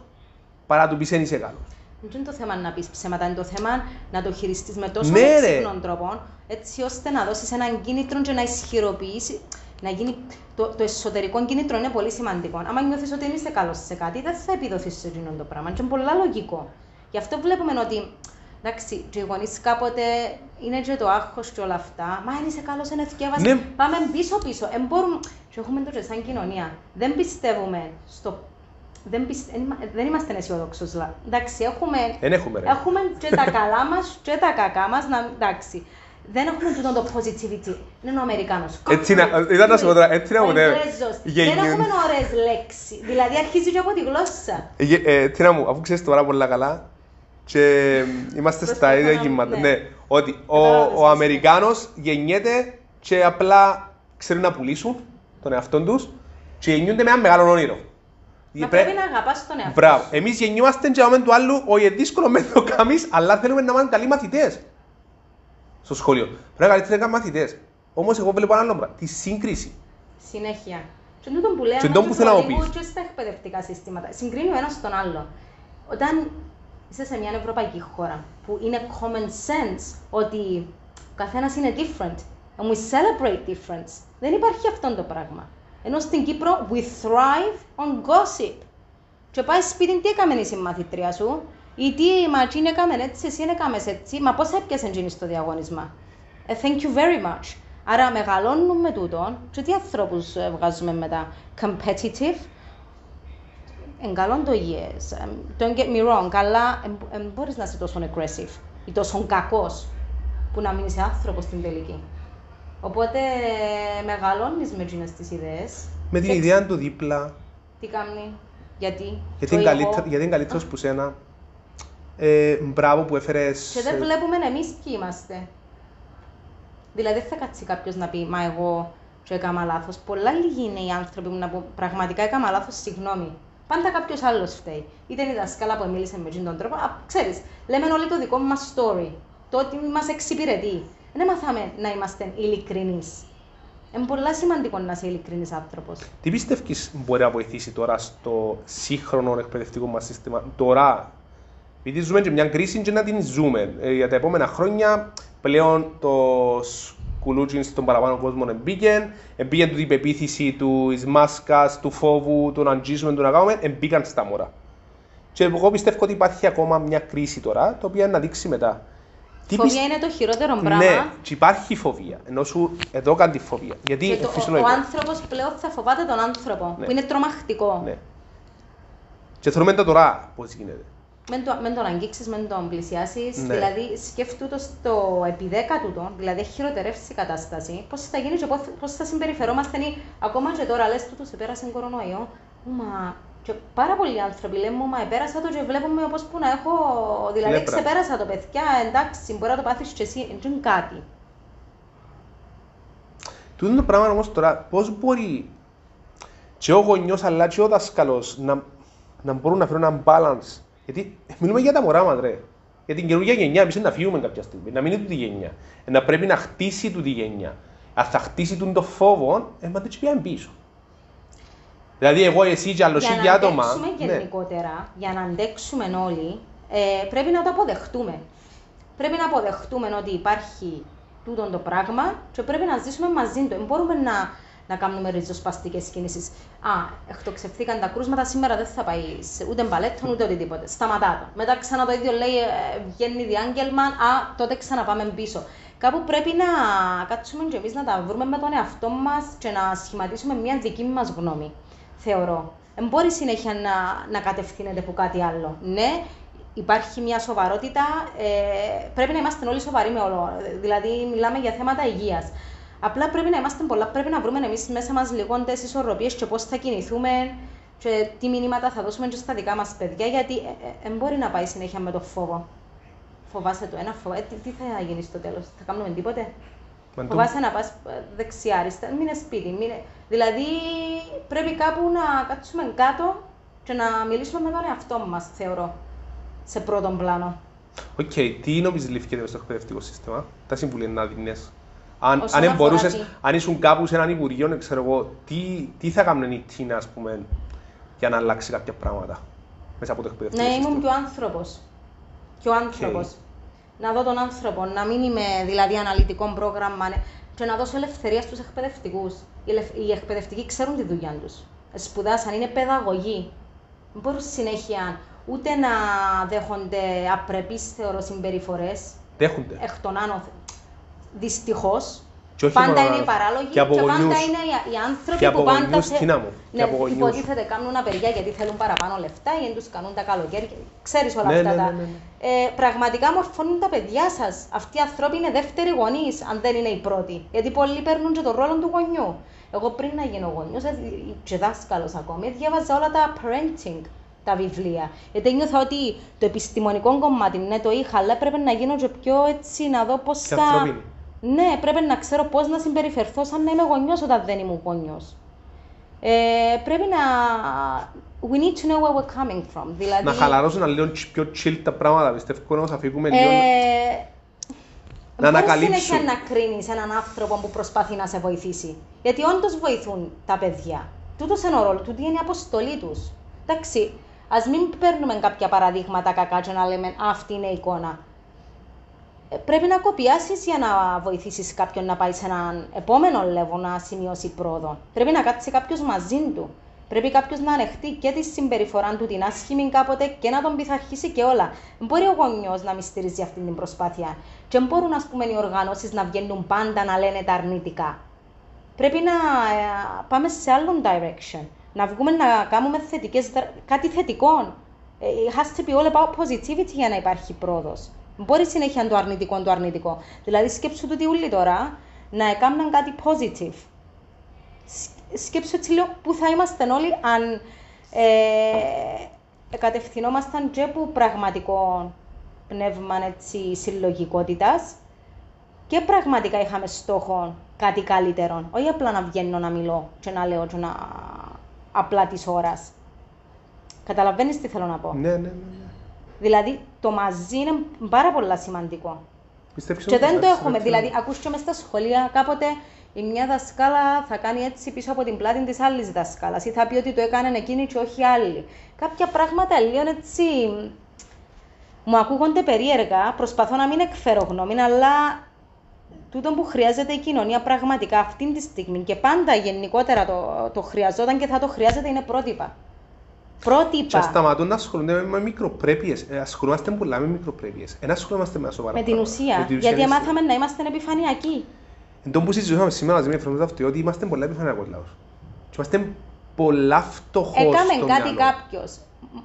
Παρά του πεις δεν είσαι καλός. Δεν είναι το θέμα να πεις ψέματα, είναι το θέμα να το χειριστείς με τόσο ναι, έξυπνων τρόπο, έτσι ώστε να δώσεις έναν κίνητρο και να ισχυροποιήσει, να γίνει το, το εσωτερικό κίνητρο είναι πολύ σημαντικό. Αν νιώθεις ότι δεν είσαι καλός σε κάτι, δεν θα επιδοθείς σε εκείνο το πράγμα. Και είναι πολύ λογικό. Γι' αυτό βλέπουμε ότι Εντάξει, και οι γονείς κάποτε είναι και το άγχος και όλα αυτά. Μα αν είσαι καλός, είναι ευκαιρία. Ναι. Πάμε πίσω-πίσω. Ε, μπορούμε... Και έχουμε το και σαν κοινωνία. Δεν πιστεύουμε στο δεν, πιστε... δεν είμαστε αισιοδόξου. Εντάξει, έχουμε, έχουμε, έχουμε και τα καλά μας και τα κακά μας. Εντάξει. Δεν έχουμε τούτο το positivity. Είναι ο Αμερικάνος. Έτσι να, ήταν να σου πω τώρα, έτσι να μου Δεν έχουμε ωραίες λέξεις. Δηλαδή αρχίζει και από τη γλώσσα. Ε, τι να μου, αφού ξέρεις τώρα πολλά καλά, και είμαστε στα ίδια γύματα. Ναι. ναι. Ότι ο, ο Αμερικάνος γεννιέται και απλά ξέρουν να πουλήσουν τον εαυτό τους και γεννιούνται με ένα μεγάλο όνειρο. Μα πρέπει να αγαπάς τον εαυτό Μπράβο. Εμείς γεννιόμαστε και αμέσως του άλλου, όχι δύσκολο με το καμίς, αλλά θέλουμε να είμαστε καλοί μαθητές. Στο σχολείο. Πρέπει να καλύτερα μαθητές. Όμως εγώ βλέπω ένα άλλο πράγμα, τη σύγκριση. Συνέχεια. Και τούτο που λέω, και που θέλω να και στα εκπαιδευτικά συστήματα. Συγκρίνει ο ένας τον άλλο. Όταν είσαι σε μια ευρωπαϊκή χώρα που είναι common sense ότι ο καθένας είναι different and we celebrate difference. Δεν υπάρχει αυτό το πράγμα. Ενώ στην Κύπρο we thrive on gossip. Και πάει σπίτι, τι έκαμε η συμμαθήτρια σου, ή τι μα τι έκαμε έτσι, εσύ έκαμες έτσι, μα πώς έπιασε εκείνη στο διαγωνισμα. Ε, thank you very much. Άρα μεγαλώνουμε τούτον και τι ανθρώπους ε, βγάζουμε μετά; Competitive, Εν καλό το yes. Don't get me wrong, αλλά δεν μπορείς να είσαι τόσο aggressive ή τόσο κακός που να μείνεις άνθρωπος στην τελική. Οπότε μεγαλώνεις με εκείνες τις ιδέες. Με την ιδέα του δίπλα. Τι κάνει, γιατί. Γιατί είναι, καλύτερο, γιατί είναι καλύτερος που σένα. Ε, μπράβο που έφερες... Και δεν βλέπουμε εμείς ποιοι είμαστε. Δηλαδή δεν θα κάτσει κάποιος να πει «Μα εγώ και έκανα λάθος». Πολλά λίγοι είναι οι άνθρωποι που να πούν «Πραγματικά έκανα λάθος, συγγνώμη». Πάντα κάποιος άλλος φταίει. Είτε είναι η δασκάλα που μίλησε με τον τρόπο. Ξέρεις, λέμε όλοι το δικό μας story. Το ότι μας εξυπηρετεί. Δεν μαθάμε να είμαστε ειλικρινείς. Είναι πολύ σημαντικό να είσαι ειλικρινής άνθρωπος. Τι πιστεύεις μπορεί να βοηθήσει τώρα στο σύγχρονο εκπαιδευτικό μας σύστημα, τώρα, επειδή ζούμε και μια κρίση και να την ζούμε. Ε, για τα επόμενα χρόνια πλέον το κουλούτσιν στον παραπάνω κόσμο εμπήκε, εμπήκαν του την πεποίθηση του εις μάσκας, του φόβου, του να αγγίσουμε, του να κάνουμε, εμπήκαν στα μωρά. Και εγώ πιστεύω ότι υπάρχει ακόμα μια κρίση τώρα, το οποίο να δείξει μετά. Τι φοβία είναι το χειρότερο πράγμα. Ναι, και υπάρχει φοβία. Ενώ σου εδώ κάνεις τη φοβία. Γιατί και το, ο, ο άνθρωπος πλέον θα φοβάται τον άνθρωπο, ναι. που είναι τρομακτικό. Ναι. Και θεωρούμε τα τώρα πώς γίνεται. Μεν, το, μεν τον αγγίξεις, μεν τον πλησιάσεις, ναι. δηλαδή σκέφτου το στο επί τον, δηλαδή έχει χειροτερεύσεις η κατάσταση, πώς θα γίνεις και πώς, θα συμπεριφερόμαστε, ακόμα και τώρα λες τούτος επέρασε κορονοϊό, μα και πάρα πολλοί άνθρωποι λένε μου, μα επέρασα το και βλέπουμε όπως που να έχω, δηλαδή Λέπρα. ξεπέρασα το παιδιά, εντάξει, μπορεί να το πάθεις και εσύ, δεν κάτι. Τούτο το πράγμα όμως τώρα, πώς μπορεί και ο γονιός αλλά και ο δάσκαλος να, να μπορούν να φέρουν ένα balance γιατί μιλούμε για τα μωρά μας, ρε. Για την καινούργια γενιά, εμείς να φύγουμε κάποια στιγμή, να μην είναι τούτη γενιά. Ε, να πρέπει να χτίσει τούτη γενιά. Αν θα χτίσει τον το φόβο, ε, μα δεν πιάνει πίσω. Δηλαδή, εγώ, εσύ και άλλος για άτομα. Για να αντέξουμε ναι. γενικότερα, για να αντέξουμε όλοι, ε, πρέπει να το αποδεχτούμε. Πρέπει να αποδεχτούμε ότι υπάρχει τούτο το πράγμα και πρέπει να ζήσουμε μαζί του. Δεν μπορούμε να να κάνουμε ριζοσπαστικές κινήσεις. Α, εκτοξευθήκαν τα κρούσματα, σήμερα δεν θα πάει ούτε μπαλέτον ούτε οτιδήποτε. Σταματά το. Μετά ξανά το ίδιο λέει, ε, βγαίνει διάγγελμα, α, τότε ξαναπάμε πίσω. Κάπου πρέπει να κάτσουμε και εμείς να τα βρούμε με τον εαυτό μας και να σχηματίσουμε μια δική μας γνώμη. Θεωρώ. Δεν μπορεί συνέχεια να, να κατευθύνεται από κάτι άλλο. Ναι, υπάρχει μια σοβαρότητα. Ε, πρέπει να είμαστε όλοι σοβαροί με όλο. Δηλαδή, μιλάμε για θέματα υγείας. Απλά πρέπει να είμαστε πολλά, πρέπει να βρούμε εμείς μέσα μας λίγο τι ισορροπίες και πώς θα κινηθούμε και τι μηνύματα θα δώσουμε και στα δικά μας παιδιά, γιατί δεν ε, ε, μπορεί να πάει συνέχεια με το φόβο. Φοβάσαι το ένα φόβο. Ε, τι, τι θα γίνεις στο τέλος, θα κάνουμε τίποτε; Μαντού. Φοβάσαι να πας ε, δεξιά-αριστερά, μην είναι σπίτι. Μην... Δηλαδή πρέπει κάπου να κάτσουμε κάτω και να μιλήσουμε με τον εαυτό μας, θεωρώ, σε πρώτον πλάνο. Οκ, okay. τι νομίζεις λήφθηκε στο εκπαιδευτικό σύστημα, τα συμβουλία να δίνεις; Αν, αν, μπορούσες, αν ήσουν κάπου σε έναν υπουργείο, ξέρω εγώ, τι, τι θα κάνουν οι Τίνα, ας πούμε, για να αλλάξει κάποια πράγματα μέσα από το εκπαιδευτικό Ναι, ήμουν και ο άνθρωπος. Και ο άνθρωπος. Okay. Να δω τον άνθρωπο, να μην είμαι δηλαδή αναλυτικό πρόγραμμα ναι. και να δώσω ελευθερία στους εκπαιδευτικούς. Οι εκπαιδευτικοί ξέρουν τη δουλειά τους. Σπουδάσαν, είναι παιδαγωγοί. Δεν μπορούν συνέχεια ούτε να δέχονται απρεπείς θεωρώ συμπεριφορές. Δέχονται. Εκ των άνω δυστυχώς. Πάντα είναι οι παράλογοι και, και πάντα είναι οι, άνθρωποι και που πάντα θε... ναι, υποτίθεται κάνουν απεργία γιατί θέλουν παραπάνω λεφτά ή δεν τους κάνουν τα καλοκαίρια. Ξέρεις όλα ναι, αυτά ναι, τα. Ναι, ναι, ε, πραγματικά μορφώνουν τα παιδιά σας. Αυτοί οι άνθρωποι είναι δεύτεροι γονείς, αν δεν είναι οι πρώτοι. Γιατί πολλοί παίρνουν και τον ρόλο του γονιού. Εγώ πριν να γίνω γονιός, ε, και δάσκαλος ακόμη, διάβαζα όλα τα parenting τα βιβλία. Γιατί νιώθω ότι το επιστημονικό κομμάτι ναι, το είχα, αλλά πρέπει να γίνω και πιο έτσι να δω πώς θα. Ναι, πρέπει να ξέρω πώς να συμπεριφερθώ σαν να είμαι γονιός όταν δεν ήμουν γονιός. Ε, πρέπει να. We need to know where we're coming from. Δηλαδή... Να χαλαρώσουν λίγο πιο chill τα πράγματα, πιστεύω, να αφήγουμε λίγο. Ε... Να ανακαλύψουν. Δεν συνέχεια να κρίνεις έναν άνθρωπο που προσπαθεί να σε βοηθήσει. Γιατί όντως βοηθούν τα παιδιά. Τούτος είναι ο ρόλος του, είναι η αποστολή τους. Εντάξει, Α μην παίρνουμε κάποια παραδείγματα κακά και να λέμε αυτή είναι η εικόνα. Ε, Πρέπει να κοπιάσεις για να βοηθήσεις κάποιον να πάει σε έναν επόμενο level να σημειώσει πρόοδο. Πρέπει να κάτσει κάποιος μαζί του. Πρέπει κάποιος να ανεχτεί και τη συμπεριφορά του, την άσχημη κάποτε και να τον πειθαρχήσει και όλα. Δεν μπορεί ο γονιός να μη στηρίζει αυτή την προσπάθεια. Και δεν μπορούν ας πούμε, οι οργανώσεις να βγαίνουν πάντα να λένε τα αρνητικά. Πρέπει να ε, πάμε σε άλλον direction. Να βγούμε να κάνουμε θετικές, δρα- κάτι θετικό. Ε, It has to be all about positivity για να υπάρχει πρόοδος. Μπορεί συνέχεια το αρνητικό το αρνητικό. Δηλαδή, σκέψου το όλοι τώρα να έκαναν κάτι positive. Σκ- Σκέψου έτσι λέω πού θα είμαστε όλοι αν ε, κατευθυνόμασταν και από πραγματικό πνεύμα έτσι, συλλογικότητας και πραγματικά είχαμε στόχο κάτι καλύτερο. Όχι απλά να βγαίνω να μιλώ και να λέω και να απλά της ώρας. Καταλαβαίνεις τι θέλω να πω; Ναι, ναι, ναι. Ναι. Δηλαδή το μαζί είναι πάρα πολύ σημαντικό. Πιστεύεις Και ότι δεν το θα έχουμε. συνεχίσουμε. Δηλαδή, ακούς και μες στα σχολεία κάποτε η μια δασκάλα θα κάνει έτσι πίσω από την πλάτη της άλλης δασκάλας ή θα πει ότι το έκανε εκείνη και όχι άλλη. Κάποια πράγματα λίγο έτσι μου ακούγονται περίεργα, προσπαθώ να μην εκφέρω γνώμη, αλλά τούτο που χρειάζεται η κοινωνία πραγματικά αυτή τη στιγμή και πάντα γενικότερα το, το χρειαζόταν και θα το χρειάζεται είναι πρότυπα. Και Πρότυπα. σταματούν να ασχολούνται με μικροπρέπειες. Ε, ασχολούμαστε πολλά με μικροπρέπειες. Ένα ασχολούμαστε με σοβαρά Με την πράγματα. ουσία. Με την Γιατί είναι μάθαμε να είμαστε επιφανειακοί. Εν τω που συζητούσαμε σήμερα μαζί με φροντίδα αυτό, ότι είμαστε πολλά επιφανειακός λαός. Και είμαστε πολλά φτωχός Έκαμε στο κάτι μυαλό. κάποιος.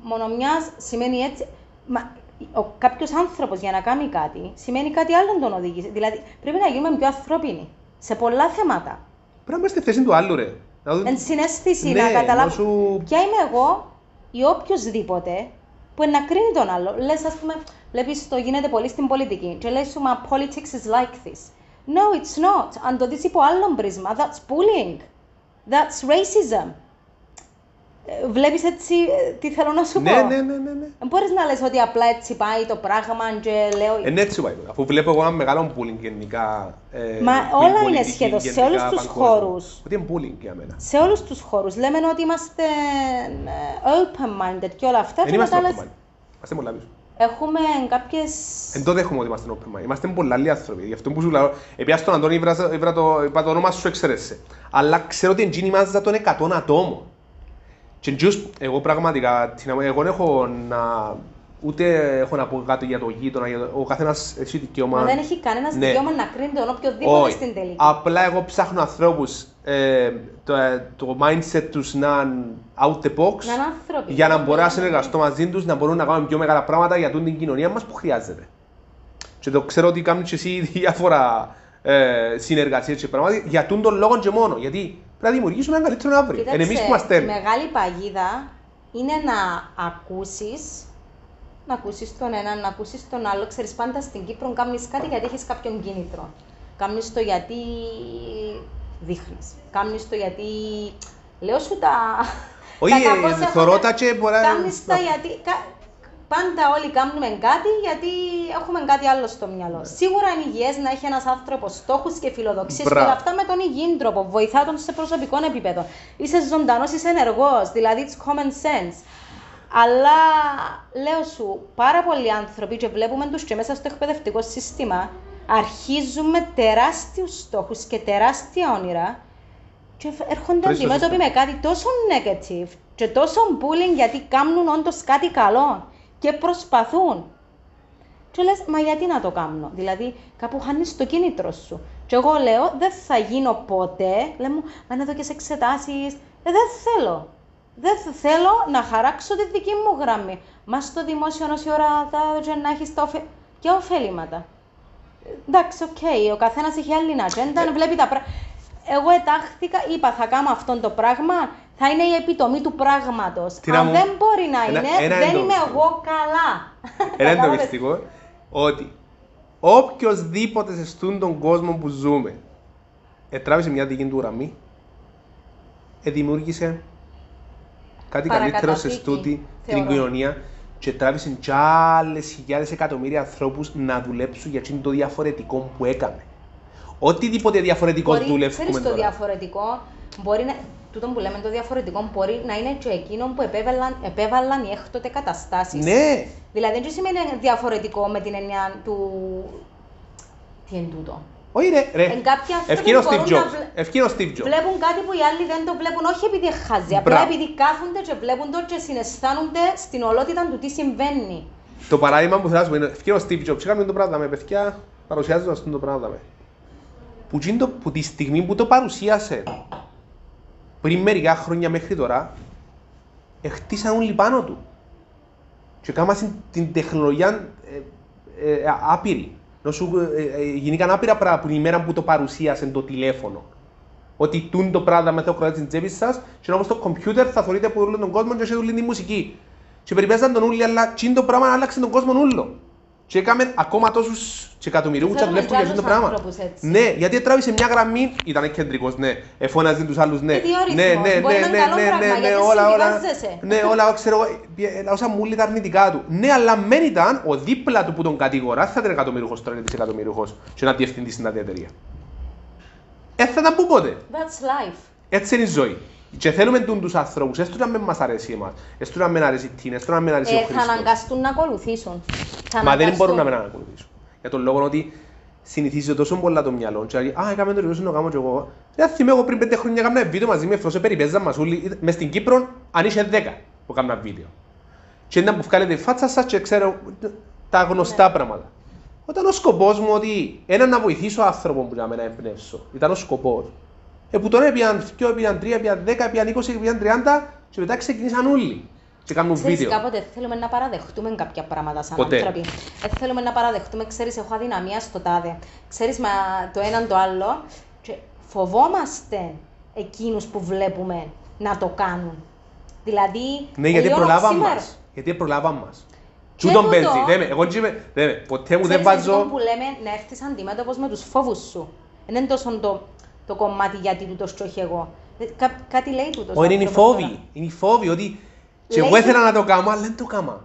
Μονομιάς σημαίνει έτσι. Μα, ο κάποιος άνθρωπος για να κάνει κάτι σημαίνει κάτι άλλο τον οδηγεί. Δηλαδή πρέπει να γίνουμε πιο ανθρώπινοι σε πολλά θέματα. Πρέπει να είμαστε στη θέση του άλλου, ρε. Να δούμε- Εν συναίσθηση Ναι, να καταλάβω. να σου- Ποια είμαι εγώ ή οποιοδήποτε που να κρίνει τον άλλο. Λες, ας πούμε, βλέπεις το γίνεται πολύ στην πολιτική. Και λες σου, μα politics is like this. No, it's not. Αν το δεις υπό άλλον πρίσμα, that's bullying. That's racism. Βλέπεις έτσι ε, τι θέλω να σου Ναι, πω; ναι, ναι, ναι, ναι. Δεν μπορείς να λες ότι απλά έτσι πάει το πράγμα και λέω. Ε, ναι, έτσι πάει. Αφού βλέπω εγώ ένα μεγάλο bullying γενικά. Ε, Μα στην όλα είναι πολιτική, σχεδόν, σε γενικά, όλους τους παγκόσμια. χώρους. Ότι είναι bullying για μένα. σε όλους τους χώρους λέμε ότι είμαστε ε, open-minded και όλα αυτά. Δεν και είμαστε μετά open λες, mind. Είμαστε πολλά πίσω. Έχουμε κάποιες... Εν τότε έχουμε ότι είμαστε open mind. Είμαστε πολλά άλλοι άνθρωποι. Γι' αυτό που σου λέω, επειδή στον Αντώνη είπα είπα το, είπα το όνομα σου εξαιρέσαι. Αλλά ξέρω ότι είναι η μάζα των 100 ατόμων. Και τζους, εγώ πραγματικά, την- εγώ δεν έχω να, ούτε έχω να πω κάτι για το γείτονα, για το, ο καθένας έχει δικαίωμα. Μα δεν έχει κανένας Ναι. δικαίωμα να κρίνει τον οποιοδήποτε Όχι. στην τελική. Απλά εγώ ψάχνω ανθρώπους ε, το, ε, το mindset τους να είναι out the box Να είναι άνθρωποι. για να μπορώ να συνεργαστώ μαζί τους, να μπορούν να κάνουν πιο μεγάλα πράγματα για τούτη την κοινωνία μας που χρειάζεται. Και το ξέρω ότι κάνουν και εσύ διάφορα ε, συνεργασίες και πράγματα για τούν τον λόγο και μόνο. Γιατί πρέπει να δημιουργήσουμε ένα καλύτερο αύριο. Είναι εμείς που Κοίταξε, είμαστε. η μεγάλη παγίδα είναι να ακούσεις να ακούσεις τον έναν, να ακούσεις τον άλλο. Ξέρεις, πάντα στην Κύπρο κάνεις κάτι γιατί έχεις κάποιον κίνητρο. Κάνεις το γιατί δείχνεις. Κάνεις το γιατί... Λέω σου τα... Όχι, τα κακώς ε, έχουν- θωρώ τα και μπορεί να- Κάνεις τα γιατί... κα- Πάντα όλοι κάνουμε κάτι γιατί έχουμε κάτι άλλο στο μυαλό. Σίγουρα είναι υγιές να έχει ένας άνθρωπος στόχους και φιλοδοξίες και Μπράβο. όλα αυτά με τον υγιή τρόπο. Βοηθά τον σε προσωπικό επίπεδο. Είσαι ζωντανός, είσαι ενεργός, δηλαδή it's common sense. Αλλά λέω σου, πάρα πολλοί άνθρωποι και βλέπουμε τους και μέσα στο εκπαιδευτικό σύστημα αρχίζουμε τεράστιους στόχους και τεράστια όνειρα και έρχονται Τρεις το αντιμέτωποι σύστημα. με κάτι τόσο negative και τόσο bullying γιατί κάνουν όντως κάτι καλό και προσπαθούν. Και λες, μα γιατί να το κάνω. Δηλαδή, κάπου χάνεις το κίνητρο σου. Και εγώ λέω, δεν θα γίνω ποτέ. Λέω μου, μα είναι εδώ και σε εξετάσεις. Ε, δεν θέλω. Δεν th- θέλω να χαράξω τη δική μου γραμμή. Μα στο δημόσιο όση ώρα θα και να έχεις τα ωφε... και ωφελήματα. Εντάξει, οκ, ο καθένας έχει άλλη ατζέντα, Ε. βλέπει τα πράγματα. Εγώ ετάχθηκα, είπα θα κάνω αυτό το πράγμα, θα είναι η επιτομή του πράγματος. Τι να Αν μου- δεν μπορεί να Ένα- είναι, ένα δεν είναι το είμαι μυστικό. εγώ καλά. Ένα είναι το Κατάλαβες; μυστικό ότι οποιοδήποτε σε τούτον τον κόσμο που ζούμε ετράβησε μια δική του γραμμή, ε, δημιούργησε κάτι καλύτερο σε Παρακαταθήκη, στούτη την θεωρώ. κοινωνία και τράβησε κι άλλες χιλιάδες εκατομμύρια ανθρώπους να δουλέψουν για εκείνο το διαφορετικό που έκανε. Οτιδήποτε διαφορετικό Μπορεί, δουλεύουμε ξέρεις το τώρα. διαφορετικό, μπορεί να, τούτο που λέμε το διαφορετικό μπορεί να είναι και εκείνο που επέβαλαν, επέβαλαν οι έκτοτε καταστάσεις. Ναι, Δηλαδή δεν σημαίνει διαφορετικό με την έννοια του... Τι είναι τούτο; όχι ρε, ρε. Εν κάποιοι άνθρωποι Ευκαιρό Steve μπορούν να Jobs. βλέ- Ευκαιρό Steve Jobs. Βλέπουν κάτι που οι άλλοι δεν το βλέπουν, όχι επειδή είναι χαζοί, απλά Μπράβο. επειδή κάθονται και βλέπουν το και συναισθάνονται στην ολότητα του τι συμβαίνει. Το παράδειγμα που θέλω να σου πω είναι ευκαιρό Steve Jobs. Είχαμε το πράγμα με παιδιά, παρουσιάζοντας το πράγμα με. Που, τζιν το- που τη στιγμή που το παρουσίασε, πριν μερικά χρόνια μέχρι τώρα, εχτίσαν όλοι πάνω του. Και κάμασαν την τεχνολογία ε, ε, άπειρη. Να σου, ε, ε, γίνηκαν άπειρα πράγματα που την ημέρα που το παρουσίασε το τηλέφωνο. Ότι τούν το πράγμα με το κρατά στην τσέπη σας, και όμως το κομπιούτερ θα θεωρείται από όλο τον κόσμο και έχει όλη τη μουσική. Και περιπέζαν τον ούλοι, αλλά τσιν το πράγμα άλλαξε τον κόσμο ούλο. Και έκαμε ακόμα τόσους εκατομμυρίους και Θέλουμε δουλεύουν και για αυτό το άλλους πράγμα. άνθρωπους έτσι. Ναι, γιατί τράβησε μια γραμμή, ήταν κεντρικός, ναι. Εφώναζε τους άλλους, ναι. Ε, διορυθμός. Ναι, ναι, Μπορεί ναι, να ναι, είναι καλό ναι, πράγμα, ναι, ναι, γιατί όλα, όλα. συμβιβάζεσαι. Ναι, όλα, ξέρω εγώ, ε, όσα μου λέει τα αρνητικά του. Ναι, αλλά μεν ήταν ο δίπλα του που τον κατηγορά, θα ήταν εκατομμυρίουχος τώρα, είναι δισεκατομμυρίουχος και να διευθυντή στην άλλη εταιρεία. Ε, θα ήταν που πότε. That's life. Έτσι είναι η ζωή. Και θέλουμε τούν τους ανθρώπους, έστω να μην μας αρέσει εμάς, έστω να μην αρέσει την, έστω να μην αρέσει ο Ε, θα Χριστός. αναγκαστούν να ακολουθήσουν. Θα Μα δεν αναγκαστούν. μπορούν να με ανακολουθήσουν. Για τον λόγο ότι συνηθίζει τόσο πολλά το μυαλό. Και λέει, Α, έκαμε το ριζόσιο να κάνω κι εγώ. Δεν θυμάμαι εγώ πριν πέντε χρόνια έκανα ένα βίντεο μαζί με φροσέ περιπέζα μας όλοι. Μες στην Κύπρο αν είχε δέκα που έκανα βίντεο. Και ήταν που βγάλετε η φάτσα σας και ξέρω τα γνωστά Ναι. πράγματα. Όταν ο σκοπός μου ότι ένα να βοηθήσω άνθρωπο που να με να εμπνεύσω. Ήταν ο σκοπός. Ε, που τώρα έπιαν 2, έπιαν 3, έπιαν 10, έπιαν 20, έπιαν 30 και μετά ξεκινήσαν όλοι. Και κάνουν Ξέρεις, βίντεο. κάποτε θέλουμε να παραδεχτούμε κάποια πράγματα σαν Ποτέ. άνθρωποι. Ε, θέλουμε να παραδεχτούμε, ξέρεις, έχω αδυναμία στο τάδε. Ξέρεις, μα το έναν το άλλο. Και φοβόμαστε εκείνους που βλέπουμε να το κάνουν. Δηλαδή, Ναι, γιατί ε, λέω, προλάβαν σήμερα, μας. Γιατί προλάβαν μας. Και Τούτον τούτο- παίζει. Δεν με, εγώ δεν είμαι, δεν με, ποτέ μου δεν ξέρεις, αυτό βάζω... που λέμε να έρθεις αντιμέτωπος με τους φόβους σου. Δεν είναι τόσο το, το κομμάτι γιατί τούτος και όχι εγώ. Ε, Κά, κάτι λέει τούτος. ο Όχι, είναι οι άνθρωπος τώρα. φόβοι. Είναι οι φόβοι ότι και Λέει εγώ του- ήθελα να το κάνω, αλλά δεν το κάνω.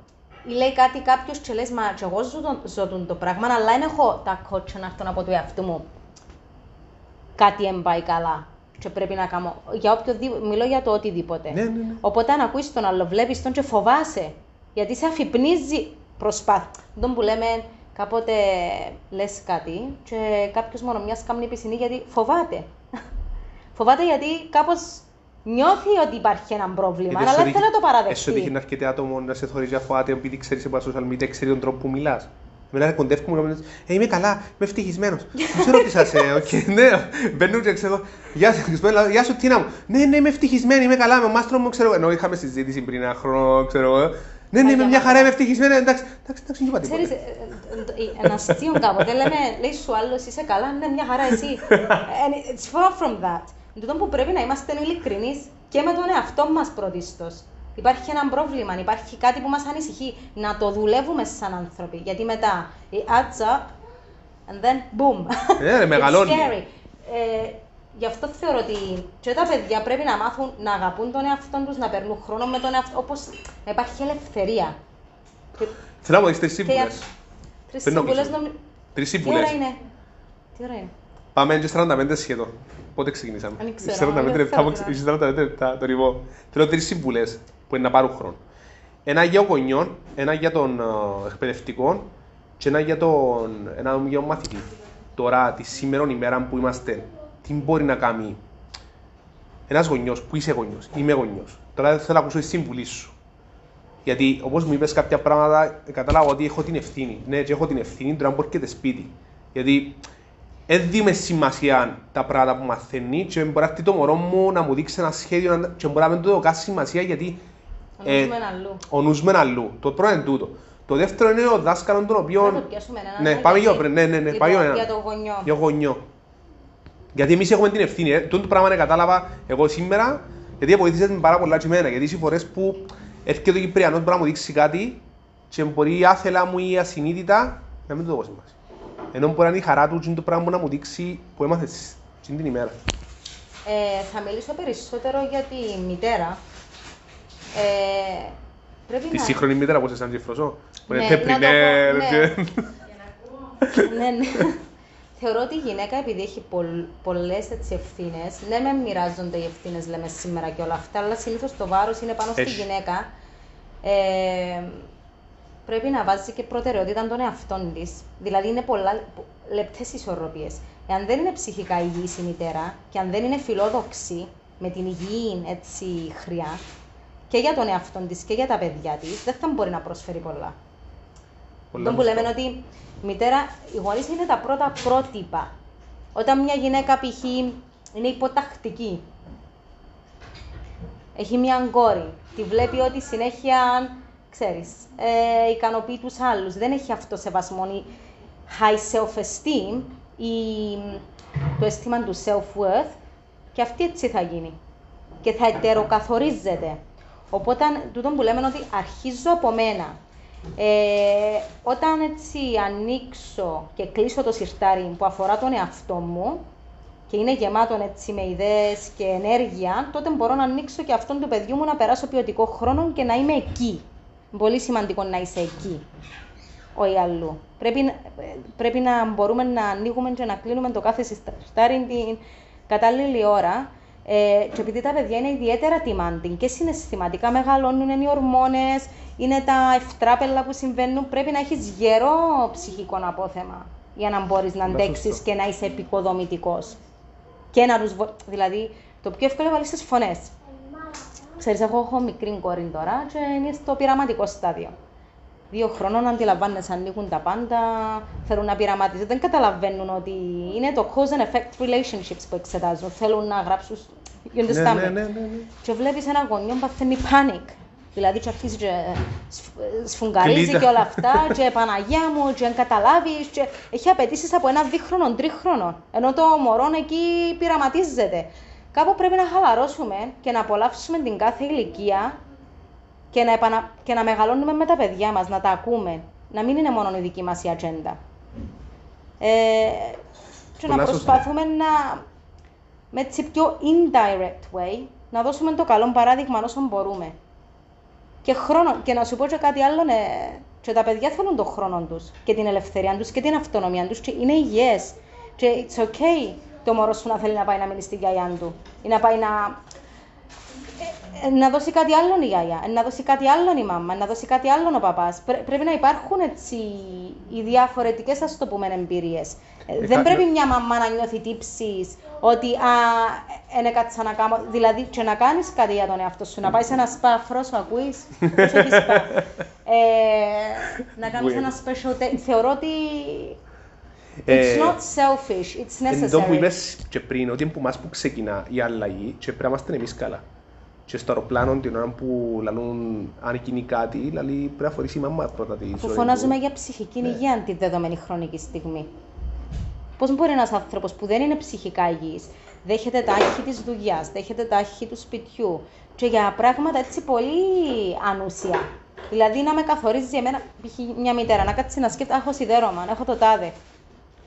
Ή λέει κάτι κάποιος και λες, μα και εγώ ζω, τον- ζω τον το πράγμα, αλλά δεν έχω τα κότσια να έρθω από του εαυτού μου. Κάτι δεν πάει καλά. Και πρέπει να κάνω. Για οποιοδήποτε, μιλώ για το οτιδήποτε. Ναι, ναι, ναι. Οπότε αν ακούεις τον άλλο, βλέπεις τον και φοβάσαι. Γιατί σε αφυπνίζει προσπάθεια. Τον που λέμε κάποτε λες κάτι και κάποιος μόνο μιας κάνει πισινή γιατί φοβάται. φοβάται γιατί κάπως νιώθει ότι υπάρχει ένα πρόβλημα, Γιατί αλλά σου δεν τύχει- θέλει να το Εσύ παραδεχτεί. τύχει να έρχεται άτομο να σε θωρίζει αφοάται επειδή ξέρεις σε πολλά social media, ξέρει τον τρόπο που μιλάς. Εμένα κοντεύκουμε να μου λες, Ε, είμαι καλά, είμαι ευτυχισμένος. Δεν ξέρω τι σας, ε, οκ, ναι, μπαίνουν και ξέρω, γεια σου, Χριστό, γεια σου, Τίνα μου. Ναι, ναι, είμαι ευτυχισμένη, είμαι καλά, με ο μάστρο μου, ξέρω, ενώ είχαμε συζήτηση πριν ένα χρόνο, ξέρω, εγώ. Ναι, ναι, είμαι μια χαρά, είμαι ευτυχισμένη, εντάξει, εντάξει, εντάξει, δεν είπα Ξέρεις, τίποτα. ε, ε, ε, ένα αστείο κάποτε λέμε, λέει σου άλλος είσαι καλά, ναι μια χαρά εσύ. And it's far from that. Τούτο που πρέπει να είμαστε ειλικρινείς και με τον εαυτό μας πρωτίστως. Υπάρχει ένα πρόβλημα, υπάρχει κάτι που μας ανησυχεί, να το δουλεύουμε σαν άνθρωποι. Γιατί μετά, it adds up and then boom. Ναι, ρε, μεγαλώνει. It's scary. Ε, γι' αυτό θεωρώ ότι και τα παιδιά πρέπει να μάθουν να αγαπούν τον εαυτό τους, να παίρνουν χρόνο με τον εαυτό, όπως να υπάρχει ελευθερία. Και- Θέλω να μου δεις τρεις και σύμβουλες. για- Τρεις Πριν να σύμβουλες κλείσουμε. νομι... Τρεις Τι ώρα σύμβουλες. είναι; Τι ώρα είναι; Πάμε και 45 σχεδόν. Πότε ξεκινήσαμε; Δεν ξέρω, 45 δεν λεπτά, θέλω από- να- είσαι 45 λεπτά, το ρηβό. Θέλω τρεις σύμβουλες που είναι να πάρουν χρόνο. Ένα για ο γονιών, ένα για τον ε, εκπαιδευτικό και ένα για τον, ένα για τον μαθητή. Τώρα, τη σήμερα ημέρα που είμαστε, τι μπορεί να κάνει ένας γονιός, που είσαι γονιός, είμαι γονιός. Τώρα θέλω να ακούσω τη σύμβουλή σου. Γιατί όπως μου είπες κάποια πράγματα, κατάλαβα ότι έχω την ευθύνη. Ναι, και έχω την ευθύνη τώρα που έρχεται σπίτι. Γιατί δεν δίνουμε σημασία τα πράγματα που μαθαίνει και μπορεί να έρθει το μωρό μου να μου δείξει ένα σχέδιο να- και μπορεί να μην του δώσει σημασία γιατί Ο νους με αλλού. ο νους με αλλού. Το πρώτο είναι τούτο. Το δεύτερο είναι ο δάσκαλος τον οποίο. Θα το πιάσουμε έναν Ναι, ένα πάμε γιατί- για πριν. Ναι, ναι, ναι, για πάμε το- για ένα. Για το γονιό. Για γονιό. Γιατί εμείς έχουμε την ευθύνη. Ε. Τούτο το πράγμα είναι κατάλαβα εγώ σήμερα, γιατί βοήθησες με πάρα πολλά και εμένα. Γιατί είσαι φορές που έρχεται ο Κυπριανός μπορεί να μου δείξει κάτι και μπορεί άθελα μου ή ασυνείδητα να μην το δώσει σημασία. Ενώ μπορεί να είναι η χαρά του και είναι το πράγμα που να μου δείξει που έμαθες την ημέρα. Ε, θα μιλήσω περισσότερο για τη μητέρα. Ε, πρέπει Τη να... σύγχρονη μήτερα που είσαι σαν Τζεφροσό. Που είναι Ναι, να το πω, τεπρινέρ ναι. και... ναι, ναι. Θεωρώ ότι η γυναίκα επειδή έχει πολλ, πολλές έτσι ευθύνες, ναι με μοιράζονται οι ευθύνες λέμε σήμερα και όλα αυτά, αλλά συνήθως το βάρος είναι πάνω στη Έχει. γυναίκα. Ε, πρέπει να βάζει και προτεραιότητα των εαυτών της. Δηλαδή είναι πολλά λεπτές ισορροπίες. Εάν δεν είναι ψυχικά υγιής η μητέρα και αν δεν είναι φιλόδοξη με την υγιή έτσι, χρειά και για τον εαυτό της και για τα παιδιά της, δεν θα μπορεί να προσφέρει πολλά. Πολλά Αυτό που σωστά. λέμε ότι η μητέρα, οι γονείς είναι τα πρώτα πρότυπα. Όταν μια γυναίκα π.χ. είναι υποτακτική, έχει μια κόρη, τη βλέπει ότι συνέχεια, ξέρεις, ε, ικανοποιεί τους άλλους, δεν έχει αυτό σεβασμό, η high self-esteem, η, το αίσθημα του self-worth και αυτή έτσι θα γίνει και θα ετεροκαθορίζεται. Οπότε, τούτο που λέμε είναι ότι αρχίζω από μένα. Ε, όταν έτσι ανοίξω και κλείσω το σιρτάρι που αφορά τον εαυτό μου και είναι γεμάτο έτσι με ιδέες και ενέργεια, τότε μπορώ να ανοίξω και αυτόν του παιδιού μου να περάσω ποιοτικό χρόνο και να είμαι εκεί. Πολύ σημαντικό να είσαι εκεί, όχι αλλού. Πρέπει, να- πρέπει να μπορούμε να ανοίγουμε και να κλείνουμε το κάθε σιρτάρι την κατάλληλη ώρα ε, και επειδή τα παιδιά είναι ιδιαίτερα demanding και συναισθηματικά μεγαλώνουν, είναι οι ορμόνες, είναι τα ευτράπελα που συμβαίνουν, πρέπει να έχεις γερό ψυχικό απόθεμα για να μπορείς να Ναι, αντέξεις σωστό. και να είσαι επικοδομητικός. Και να τους βο... Δηλαδή, το πιο εύκολο είναι να βάλεις τις φωνές. Ξέρεις, εγώ έχω μικρή κόρη τώρα και είναι στο πειραματικό στάδιο. Δύο χρόνων αντιλαμβάνεσαι, ανοίγουν τα πάντα, θέλουν να πειραματίζουν. Δεν καταλαβαίνουν ότι είναι το cause and effect relationships που εξετάζουν. Θέλουν να γράψουν. You Ναι, understand ναι, me? ναι, ναι, ναι. Και βλέπεις ένα γονιό που παθαίνει panic. Δηλαδή, και αρχίζει και σφ- σφουγγαρίζει Κλείδα. και όλα αυτά, και Παναγία μου, και αν καταλάβεις, και έχει απαιτήσεις από ένα δίχρονο, τρίχρονο. Ενώ το μωρό εκεί πειραματίζεται. Κάπου πρέπει να χαλαρώσουμε και να απολαύσουμε την κάθε ηλικία και να, επανα... και να μεγαλώνουμε με τα παιδιά μας, να τα ακούμε. Να μην είναι μόνο η δική μας η ατζέντα. Ε, και να Πολλά σωστά. προσπαθούμε να, με έτσι πιο indirect way, να δώσουμε το καλό παράδειγμα όσο μπορούμε. Και, χρόνο, και να σου πω και κάτι άλλο, ε, και τα παιδιά θέλουν τον χρόνο τους και την ελευθερία τους και την αυτονομία τους και είναι υγιές. Και it's okay το μωρό σου να θέλει να πάει να μείνει στη γιαγιά του ή να πάει να, ε, να δώσει κάτι άλλο η γιαγιά, ε, να δώσει κάτι άλλο η μάμα, να δώσει κάτι άλλο ο παπάς. Πρέ- πρέπει να υπάρχουν έτσι οι διαφορετικές, ας το πούμε, εμπειρίες. Ε, δεν κάτι- πρέπει μια μαμά να νιώθει τύψεις ότι α, είναι κάτι σαν να κάνω. Δηλαδή, και να κάνεις κάτι για τον εαυτό σου, να πάεις σε ένα σπα φρόσο, ακούεις, όχι όχι σπα. Ε, να κάνεις Weird. ένα special day. Θεωρώ ότι Ε, it's not selfish, it's Εν τω που necessary. είπες και πριν, ότι που μας που ξεκινά η αλλαγή και πρέπει να είμαστε εμείς καλά. Και στο αεροπλάνο την ώρα που λαλούν αν γίνει κάτι, λαλεί πρέπει να φορήσει η μαμά πρώτα τη Που ζωή φωνάζουμε του. για ψυχική υγεία τη δεδομένη χρονική στιγμή. Πώς μπορεί ένας άνθρωπος που δεν είναι ψυχικά υγιής, δέχεται τα άγχη της δουλειάς, δέχεται τα άγχη του σπιτιού και για πράγματα έτσι πολύ ανούσια. Δηλαδή να με καθορίζεις εμένα, π.χ. μια μητέρα, να κάτσει να σκέφτεται, έχω σιδέρωμα, έχω το τάδε.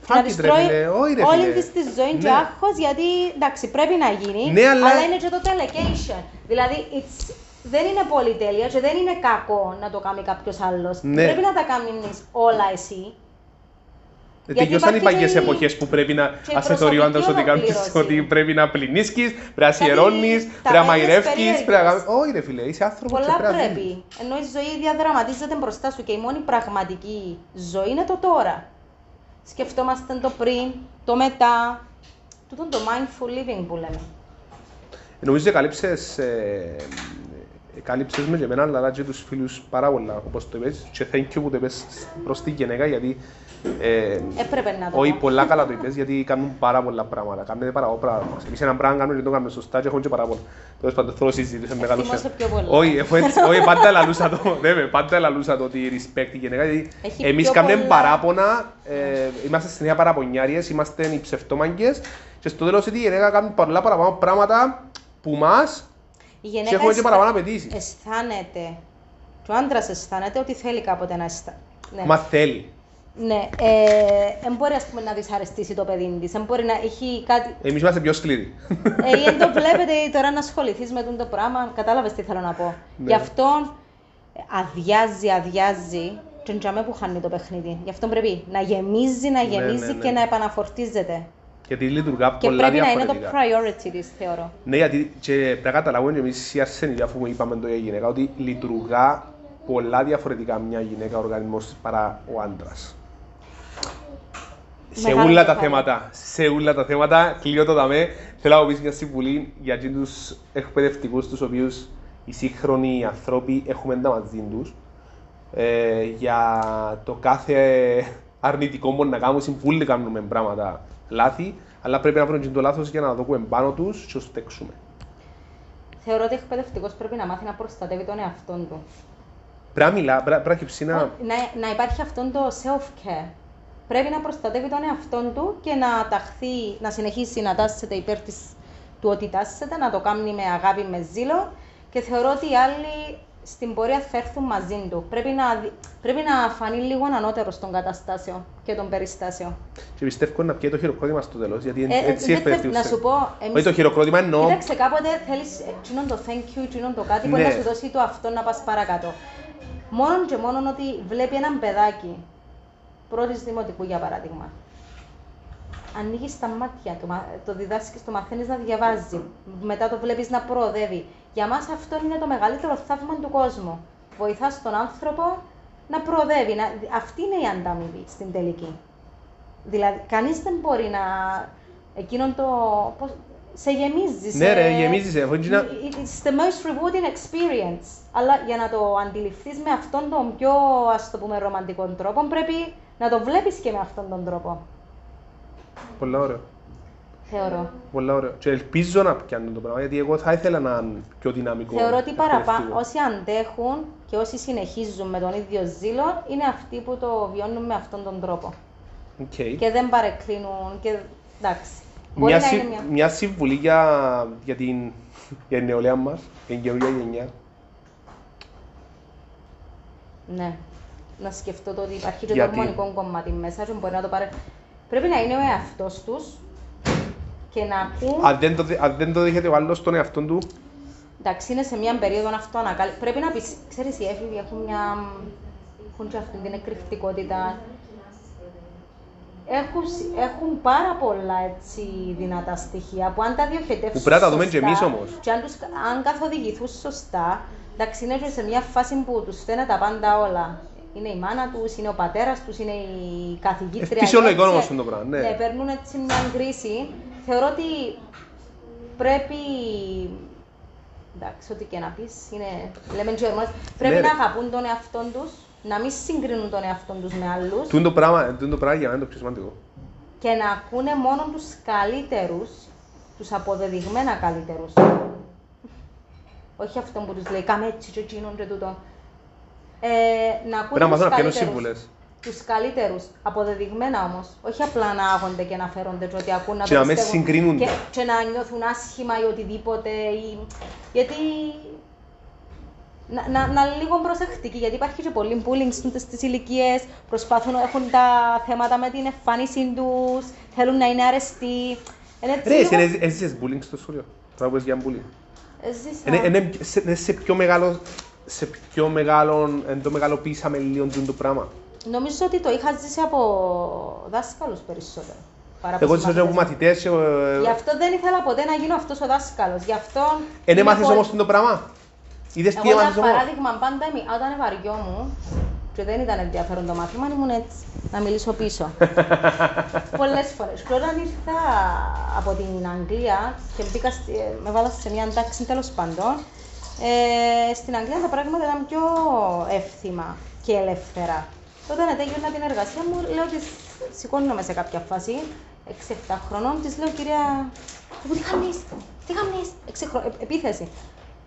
Και να Άντι, της ρε τρώει φίλε, όχι, ρε όλη φίλε. της της ζωή και Ναι. άγχος, γιατί εντάξει πρέπει να γίνει, Ναι, αλλά- είναι και το delegation. Δηλαδή it's, δεν είναι πολυτέλεια και δεν είναι κακό να το κάνει κάποιος άλλος. Ναι. Πρέπει να τα κάνεις όλα εσύ. Ε, Γιατί Τελειώσαν οι υπάρχει παλιές και η- εποχές που πρέπει να και η ασεθωρεί ο άντρας ότι, προσωπική κάνεις, ολοκλήρωση. ότι πρέπει να πλυνίσκεις, πρέπει να Κάτι- σιερώνεις, τα πρέπει να παιδες μαγειρεύκεις, περίεργες. πρέπει να κάνεις... Όχι ρε φίλε, είσαι άνθρωπος και Πολλά πρέπει να πρέπει. ζήσεις. Ενώ η ζωή διαδραματίζεται μπροστά σου και η μόνη πραγματική ζωή είναι το τώρα. Σκεφτόμαστε το πριν, το μετά. Τούτο το mindful living που λέμε. Νομίζω κάλυψες, ε, ε, κάλυψες μες και εμένα, αλλά και τους φίλους πάρα πολλά, όπως το είπες. Και thank you που το είπες προς τη γυναίκα, γιατί... Ε, Έπρεπε να το όχι, πω. πολλά καλά το είπες, γιατί κάνουν πάρα πολλά πράγματα. Κάνετε πάρα πολλά πράγματα. Εμείς ένα πράγμα κάνουμε και το κάνουμε σωστά και έχουμε και πάρα πολλά. Τέλος πάντων, θέλω συζήτηση με μεγάλο Εκτιμώ σε πιο πολύ. Όχι, έχω έτσι- όχι, πάντα ελαλούσα το, ναι, με, πάντα ελαλούσα το ότι respect η γυναίκα, γιατί Έχει εμείς πιο κάνουμε πολλά- παράπονα, ε, είμαστε συνέχεια παραπονιάριες, είμαστε οι ψευτόμαγκες και στο τέλος ότι η γυναίκα κάνει πολλά παραπάνω πράγματα που μας Η και γυναίκα έχουμε και αισθα- παραπάνω απαιτήσεις. αισθάνεται, και ο άντρας αισθάνεται ότι θέλει κάποτε να αισθάνεται. Ναι. Μα θέλει. Ναι, δεν μπορεί ας πούμε, να δυσαρεστήσει το παιδί της. Δεν μπορεί να έχει κάτι. Εμείς είμαστε πιο σκληροί. Ε, ή δεν το βλέπετε τώρα να ασχοληθείς με τούτο το πράγμα. Κατάλαβες τι θέλω να πω. Ναι. Γι' αυτό αδειάζει, αδειάζει και εντιαμέ που χάνει το παιχνίδι. Γι' αυτό πρέπει να γεμίζει, να γεμίζει ναι, ναι. και να επαναφορτίζεται. Γιατί λειτουργά Και πολλά πρέπει να είναι το διαφορετικά. priority της, θεωρώ. Ναι, γιατί και πρέπει να καταλάβουμε και εμείς οι αρσενικοί, αφού είπαμε το για γυναίκα, ότι λειτουργά πολλά διαφορετικά μια γυναίκα ο οργανισμός της παρά ο άντρας. Σε Μεγάλη όλα τα διαφορά. θέματα, σε όλα τα θέματα, κλείω το δαμέ, θέλω να πεις μια συμβουλή για εκείνους τους εκπαιδευτικούς τους οποίους οι σύγχρονοι άνθρωποι έχουμε τα μαζί τους ε, για το κάθε αρνητικό μπορεί να κάνουμε, συμπούλοι κάνουμε πράγματα λάθη, αλλά πρέπει να βρούμε και το λάθος για να το δούμε πάνω τους και να το στέξουμε. Θεωρώ ότι ο εκπαιδευτικός πρέπει να μάθει να προστατεύει τον εαυτό του. Πρέπει να μιλά, πρέπει να κυψεί να... Να, να υπάρχει αυτό το self-care. Πρέπει να προστατεύει τον εαυτό του και να ταχθεί, να συνεχίσει να τάσσεται υπέρ της, του ότι τάσσεται, να το κάνει με αγάπη, με ζήλο και θεωρώ ότι οι άλλοι στην πορεία θα έρθουν μαζί του. Πρέπει να, δι- πρέπει να φανεί λίγο ανώτερο των καταστάσεων και των περιστάσεων. Και πιστεύω να πιέει το χειροκρότημα στο τέλος, γιατί Ε, ε, έτσι δεν εκπαιδευτικούς θε- να θέλει. σου πω, εμείς- Όχι το χειροκρότημα εννοώ, Κοίταξε, κάποτε θέλεις ε, εκείνον το thank you, εκείνον το κάτι που Ναι. να σου δώσει το αυτό να πας παρακάτω. Μόνο και μόνο ότι βλέπει έναν παιδάκι, πρώτης δημοτικού για παράδειγμα, ανοίγεις τα μάτια του, μα- το διδάσκεις, το μαθαίνεις να διαβάζει, μετά το βλέπεις να προοδεύει. Για μας αυτό είναι το μεγαλύτερο θαύμα του κόσμου. Βοηθάς τον άνθρωπο να προοδεύει. Να... Αυτή είναι η ανταμοιβή στην τελική. Δηλαδή, κανείς δεν μπορεί να... Εκείνον το... Πώς... Σε γεμίζει. Ναι, σε... ρε, γεμίζει, σε. Χωρίς να- It's the most rewarding experience. Αλλά για να το αντιληφθείς με αυτόν τον πιο, ας το πούμε, ρομαντικό τρόπο, πρέπει να το βλέπεις και με αυτόν τον τρόπο. πολλά ωραίο. Θεωρώ. Πολλά ωραίο. Και ελπίζω να πιάνω το πράγμα, γιατί εγώ θα ήθελα να είναι πιο δυναμικό. Θεωρώ ότι παραπάνω, εκπαιδευτικό. όσοι αντέχουν και όσοι συνεχίζουν με τον ίδιο ζήλο, είναι αυτοί που το βιώνουν με αυτόν τον τρόπο. Οκ. Και δεν παρεκκλίνουν και εντάξει. Μπορεί Μια, να συ- είναι μια... μια συμβουλή για, για, την, για την νεολαία μας, για την καινούργια γενιά. Ναι. Να σκεφτώ το ότι υπάρχει και Γιατί; το ορμονικό κομμάτι μέσα και μπορεί να το πάρει. Πρέπει να είναι ο εαυτός τους και να ακούν. Αν δεν, το, δε- αν δεν το δέχεται ο άλλος τον εαυτό του, Εντάξει, είναι σε μια περίοδο αυτοανακάλυψη. Πρέπει να πει, ξέρεις, οι έφηβοι έχουν μια. έχουν και αυτή την εκρηκτικότητα. Έχουν, σ- έχουν πάρα πολλά έτσι, δυνατά στοιχεία που αν τα διοχετεύσουν. Που πρέπει να τα δούμε σωστά και εμείς όμως. Και αν, τους, αν καθοδηγηθούν σωστά, εντάξει, είναι και σε μια φάση που τους φαίνεται τα πάντα όλα. Είναι η μάνα τους, είναι ο πατέρας τους, είναι η καθηγήτρια. Ε, φυσιολογικό έτσι. όμως αυτό το πράγμα, ναι. Ναι, παίρνουν έτσι μια κρίση. Θεωρώ ότι πρέπει. Εντάξει, ό,τι και να πεις, είναι. Λέμε και ορμόνες. Πρέπει Ναι, να ρε. αγαπούν τον εαυτό τους, να μην συγκρίνουν τον εαυτό τους με άλλους τούν το πράγμα, τούν το πράγμα για μένα είναι το πιο σημαντικό. και να ακούνε μόνο τους καλύτερους, τους αποδεδειγμένα καλύτερους. Όχι αυτό που τους λέει κάμε έτσι και εκείνον και τούτο. Ε, να ακούνε Πρέπει να μάθουν να πιάνουν τους καλύτερους. σύμβουλες. Τους καλύτερους, αποδεδειγμένα όμως. Όχι απλά να άγονται και να φέρονται και ότι ακούν να Και το να μην πιστεύουν. συγκρίνονται. Και, και να νιώθουν άσχημα ή οτιδήποτε. Ή... Γιατί να, να, να είναι λίγο προσεκτικοί, γιατί υπάρχει και πολύ bullying στις ηλικίες. Προσπαθούν, έχουν τα θέματα με την εμφάνιση τους, θέλουν να είναι αρεστοί. Είναι έτσι Ρε, λίγο- εσύ είναι- έζησες bullying στο σχολείο; Τώρα που είσαι για bullying. Έζησα. Είναι, είναι, σε, είναι σε πιο μεγάλο, σε πιο μεγάλο, εν το μεγαλοποίησαμε λίγο τούν το πράγμα. Νομίζω ότι το είχα ζήσει από δάσκαλους περισσότερο. Παρά Εγώ από ζήσα από μαθητές. μαθητές και... Γι' αυτό δεν ήθελα ποτέ να γίνω αυτός ο δάσκαλος. Γι' αυτό. Εν είναι έμαθες πολύ- όμως τούν το πράγμα; Είδες τι Εγώ έμαθες για όμως; παράδειγμα, πάντα εμι- όταν βαριόμουν και δεν ήταν ενδιαφέρον το μάθημα, ήμουν έτσι, να μιλήσω πίσω. Πολλές φορές. Και όταν ήρθα από την Αγγλία και μπήκα, στη- ε, με βάλα σε μια τάξη τέλος πάντων, ε, στην Αγγλία τα πράγματα ήταν πιο εύθυμα και ελεύθερα. Τότε να τέλειωνα την εργασία μου, λέω ότι σηκώνομαι σε κάποια φάση, 6-7 χρονών, της λέω κυρία, «Εγώ τι κάνεις, τι κάνεις, Έξι χρο- ε, επίθεση.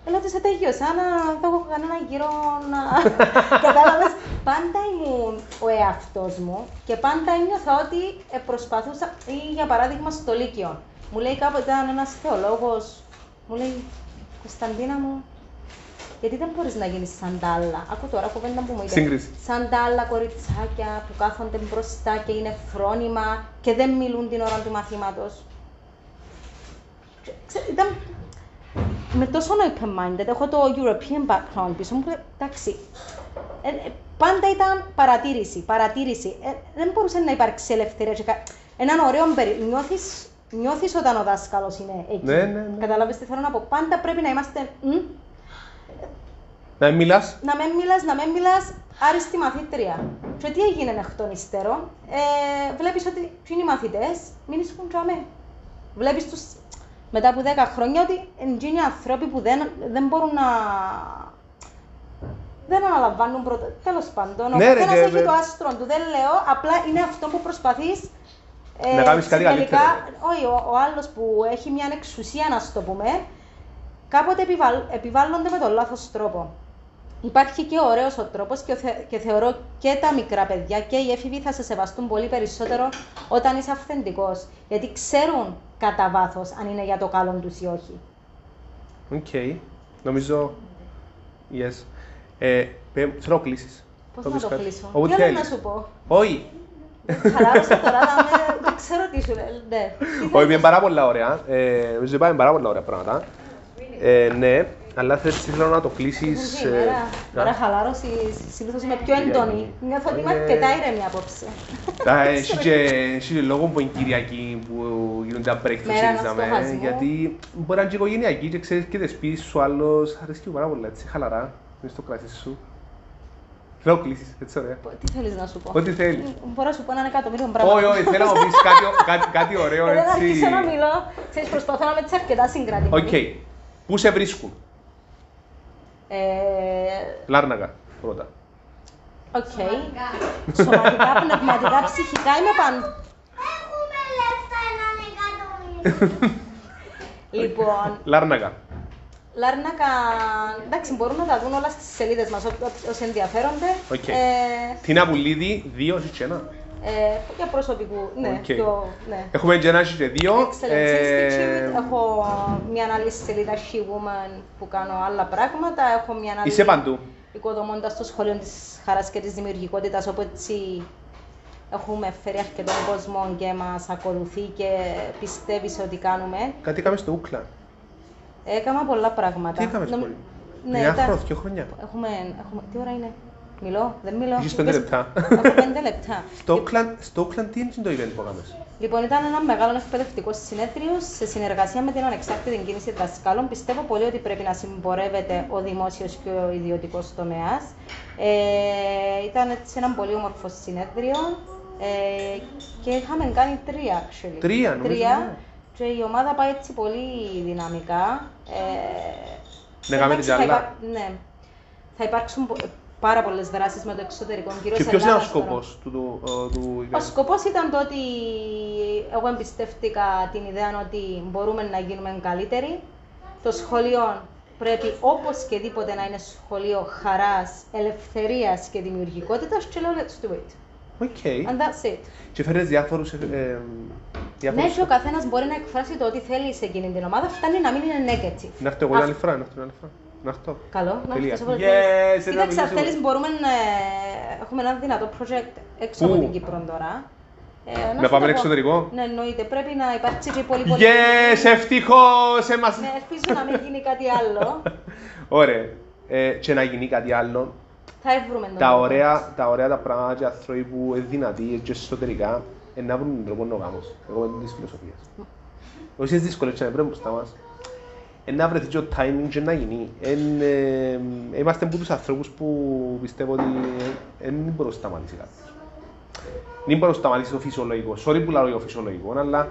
Ε, Λέω ότι σε τέλειωσα, να θα έχω κανένα γύρο να... Κατάλαβες, πάντα ήμουν ο εαυτός μου και πάντα ένιωθα ότι ε, προσπαθούσα, ή για παράδειγμα στο Λύκειο. Μου λέει κάποτε ήταν ένας θεολόγος, μου λέει, Κωνσταντίνα μου, γιατί δεν μπορείς να γίνεις σαν τα άλλα. Άκου τώρα κουβέντα που μου είπε. Σύγκριση. Σαν τα άλλα κοριτσάκια που κάθονται μπροστά και είναι φρόνημα και δεν μιλούν την ώρα του μαθήματος. Ξέ- Ήταν με τόσο open-minded, έχω το European background πίσω μου, που, εντάξει, Ε, ε, πάντα ήταν παρατήρηση, παρατήρηση. Ε, δεν μπορούσε να υπάρξει ελευθερία. και κα- Έναν ωραίο περί... Νιώθεις, νιώθεις όταν ο δάσκαλος είναι εκεί. Ναι, ναι, ναι. Καταλάβεις τι θέλω να πω. Πάντα πρέπει να είμαστε... μ, Να μην μιλάς. να μην μιλάς, να μην μιλάς, άριστη μαθήτρια. Και τι έγινε εκ των υστέρων, ε, βλέπεις ότι και είναι οι μαθητές, μην ήσουν τζαμέ. Βλέπεις τους μετά από 10 χρόνια ότι είναι οι άνθρωποι που δεν, δεν μπορούν να... Δεν αναλαμβάνουν πρώτα. Τέλος πάντων, ο Ναι, ρε, καθένας και- έχει το άστρο του. Δεν λέω, απλά είναι αυτό που προσπαθείς ε, Να κάνεις κάτι τελικά- καλύτερο. Όχι, ο, ο άλλος που έχει μια εξουσία, να σου το πούμε, κάποτε επιβαλ, επιβάλλονται με τον λάθος τρόπο. Υπάρχει και ο ωραίος ο τρόπος και, ο θε- και θεωρώ και τα μικρά παιδιά και οι έφηβοι θα σε σεβαστούν πολύ περισσότερο όταν είσαι αυθεντικός. Γιατί ξέρουν κατά βάθος αν είναι για το καλό τους ή όχι. Οκ. Νομίζω. Yes. Ε, πέ- θέλω να κλείσεις. Πώς Θα να πεις το κάτι. κλείσω; Όπου Τι άλλο να θέλεις. σου πω; Όχι. Χαλάρωσα τώρα, να με... δεν ξέρω τι σου λέει. Ναι. Τι Όχι, θέλεις; είναι πάρα πολλά ωραία. Ε, νομίζω είπαμε πάρα πολλά ωραία πράγματα. Ε, ναι, αλλά θες θέλω να το κλείσεις... Την ε, ημέρα, α, ώρα χαλάρωση, συνήθως είμαι πιο έντονη. Νιώθω ότι είμαι Είναι- αρκετά ήρεμη απόψε. Τα έχει και, έχει και λόγο που είναι Κυριακή που γίνονται τα breakthroughs Μέρα είδαμε, αναστοχασμού. γιατί μπορεί να είναι και οικογενειακή και ξέρεις και σπίτι σου άλλος αρέσει και πάρα πολλά έτσι χαλαρά, μες στο κρασί σου. Θέλω να κλείσεις, έτσι ωραία. Τι θέλεις να σου πω; Ό,τι θέλεις. Μπορώ να σου πω έναν εκατομμύριο πράγματα. Όχι, όχι, θέλω να μου πεις κάτι, κάτι, κάτι ωραίο Ε, Δεν έτσι. άρχισα να μιλώ. Ξέρεις, προσπαθώ να είμαι έτσι αρκετά συγκρατημένη. Οκ. Πού σε βρίσκουν, Ε, Λάρνακα, πρώτα. Οκ. Σωματικά, πνευματικά, ψυχικά είμαι παντού. Έχουμε λεφτά έναν εκατομμύριο. Λοιπόν, Λάρνακα. Λάρνακα, εντάξει, μπορούν να τα δουν όλα στις σελίδες μας, ό- ό- όσοι ενδιαφέρονται. Οκ. Ε, Τίνα Πουλίδη, δύο, όχι και ένα. Ε, για προσωπικού, ναι, Οκ. πιο, ναι. Έχουμε και ένα και δύο. Excellent Ε, Institute. Έχω μια άλλη σελίδα She Woman που κάνω άλλα πράγματα. Έχω μια άλλη. Είσαι παντού. Οικοδομώντας το σχολείο της χαράς και της δημιουργικότητας, όπου έτσι έχουμε φέρει αρκετόν κόσμο και μας ακολουθεί και πιστεύεις σε ό,τι κάνουμε. Κάτι έκαμε στο Ούκλα. Έκανα πολλά πράγματα. Τι έκαμε στο Νομ- πόλη. Ναι, Μια ήταν- χρόνια, δύο χρόνια. Έχουμε, έχουμε... Τι ώρα είναι; Μιλώ, δεν μιλώ. Έχεις πέντε Είπες- λεπτά. Έχω πέντε λεπτά. Στο Όκλαντ, στο Όκλαντ τι είναι το event που έκαμε. Λοιπόν, ήταν ένα μεγάλο εκπαιδευτικό συνέδριο σε συνεργασία με την ανεξάρτητη κίνηση δασκάλων. Πιστεύω πολύ ότι πρέπει να συμπορεύεται ο δημόσιος και ο ιδιωτικός τομέας. Ε, ήταν έτσι ένα πολύ όμορφο συνέδριο ε, και είχαμε κάνει τρία, actually. Τρία, νομίζω, Τρία. ναι. Και η ομάδα πάει έτσι πολύ δυναμικά. Ε, Ναι, κάνουμε εντάξει, και θα άλλα. υπά- ναι. Θα υπάρξουν πο- πάρα πολλές δράσεις με το εξωτερικό, κυρίως Και ποιος είναι ο σκοπός του, του, ε, του ο event. σκοπός ήταν το ότι εγώ εμπιστεύτηκα την ιδέα ότι μπορούμε να γίνουμε καλύτεροι. Το σχολείο πρέπει οπωσδήποτε να είναι σχολείο χαράς, ελευθερίας και δημιουργικότητας και λέω let's do it. OK. And that's it. Και φέρες διάφορους... ε, ε, Ναι, διάφορους... και ο καθένας μπορεί να εκφράσει το ό,τι θέλει σε εκείνη την ομάδα, φτάνει να μην είναι negative. Να έρθω εγώ την άλλη φορά, να έρθω την άλλη φορά. Να έρθω. Καλό, να Τελεία. έρθεις όποτε Yes, θέλεις. ένα Κοίταξε, αν μιλήσουμε. θέλεις μπορούμε να... Έχουμε ένα δυνατό project έξω Πού; από την Κύπρο τώρα. Ε, Να σου πάμε το πω. εξωτερικό; Ναι, εννοείται. Πρέπει να υπάρξει και πολύ πολύ... Yes, ευτυχώς εμάς. Ναι, ελπίζω να μην γίνει κάτι άλλο. Ωραία. Ε, και να γίνει κάτι άλλο. Θα βρούμε τον Τα τρόπο. ωραία, τα ωραία τα πράγματα και άνθρωποι που είναι δυνατοί και εσωτερικά ε, να βρουν τον τρόπο να το κάνουν. Εγώ είμαι της φιλοσοφίας. Όσοι είναι δύσκολες και να βρουν μπροστά μας, ε, να βρεθεί και ο timing και να γίνει. Εν, ε, είμαστε από τους ανθρώπους που πιστεύω ότι δεν μπορεί να σταματήσει κάποιος. Δεν μπορεί να σταματήσει το φυσιολογικό. Sorry που λέω για το φυσιολογικό, αλλά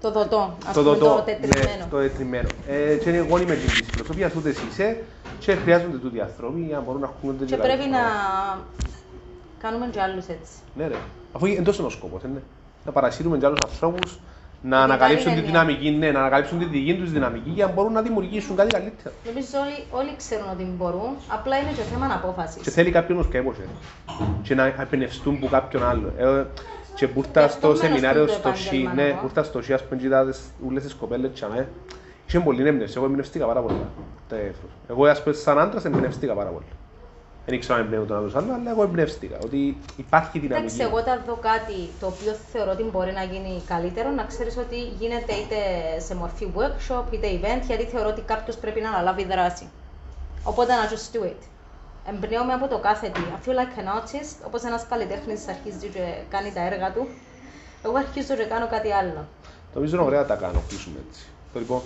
Το δοτό, ας το πούμε, δοτό, το τετριμένο. ναι, το τετριμένο. Ε, και εγώ είμαι της φιλοσοφίας, ούτε εσύ είσαι, και χρειάζονται τούτοι οι άνθρωποι για να μπορούν να ακούγονται Και τα πρέπει πράγματα. να κάνουμε και άλλους έτσι. Ναι, ρε. Αφού εντός είναι ο σκοπός, ναι. Να παρασύρουμε και άλλους ανθρώπους, να την ανακαλύψουν καλή τη έννοια. δυναμική, ναι, να ανακαλύψουν τη δική τους δυναμική για να μπορούν να δημιουργήσουν κάτι καλύτερο. Νομίζω όλοι, όλοι ξέρουν ότι μπορούν, απλά είναι και θέμα Και απόφασης. θέλει κάποιον ως κέπος, ρε. Και να εμπνευστούν που κάποιον άλλο. Ε, και που ήρθα Γι' αυτό στο μέρος σεμινάριο του το στο ΣΥ, επάγγελμα, ναι, εγώ. που ήρθα στο ΣΥ, ας πούμε, κοιτάδες ούλες τις κοπέλες και αμέ. Είχε πολύ έμπνευση, εγώ εμπνευστήκα πάρα πολλά. Τα έφερα. Εγώ, ας πούμε, σαν άντρας εμπνευστήκα πάρα πολύ. Δεν ήξερα αν εμπνέουν τον άλλος άλλο, αλλά εγώ εμπνευστήκα. Ότι υπάρχει δυναμική. Εντάξει, εγώ όταν δω κάτι το οποίο θεωρώ ότι μπορεί να γίνει καλύτερο, να ξέρεις ότι γίνεται είτε σε μορφή workshop είτε event, γιατί θεωρώ ότι κάποιος πρέπει να αναλάβει δράση. Οπότε να just do it. εμπνέομαι από το κάθε τι. I feel like an artist, όπως ένας καλλιτέχνης αρχίζει και κάνει τα έργα του. Εγώ αρχίζω και κάνω κάτι άλλο. Νομίζω είναι ωραία να τα κάνω, κλείσουμε έτσι. Το λοιπόν,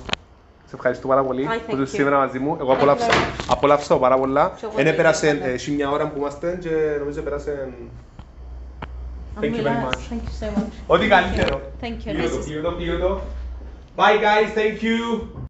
σε ευχαριστώ πάρα πολύ Hi, thank που you. είσαι σήμερα μαζί μου. Εγώ Thank you απολαύσα, very much. απολαύσα το πάρα πολλά. Και εγώ Είναι το πέρασε ίδιο, ναι. εσύ μια ώρα που είμαστε και νομίζω πέρασε... Thank you very Μιλάς. much. Thank you so much. Ό,τι καλύτερο. Thank you. Κλείνω Nice το, to κλείνω το, κλείνω το. Bye guys, thank you.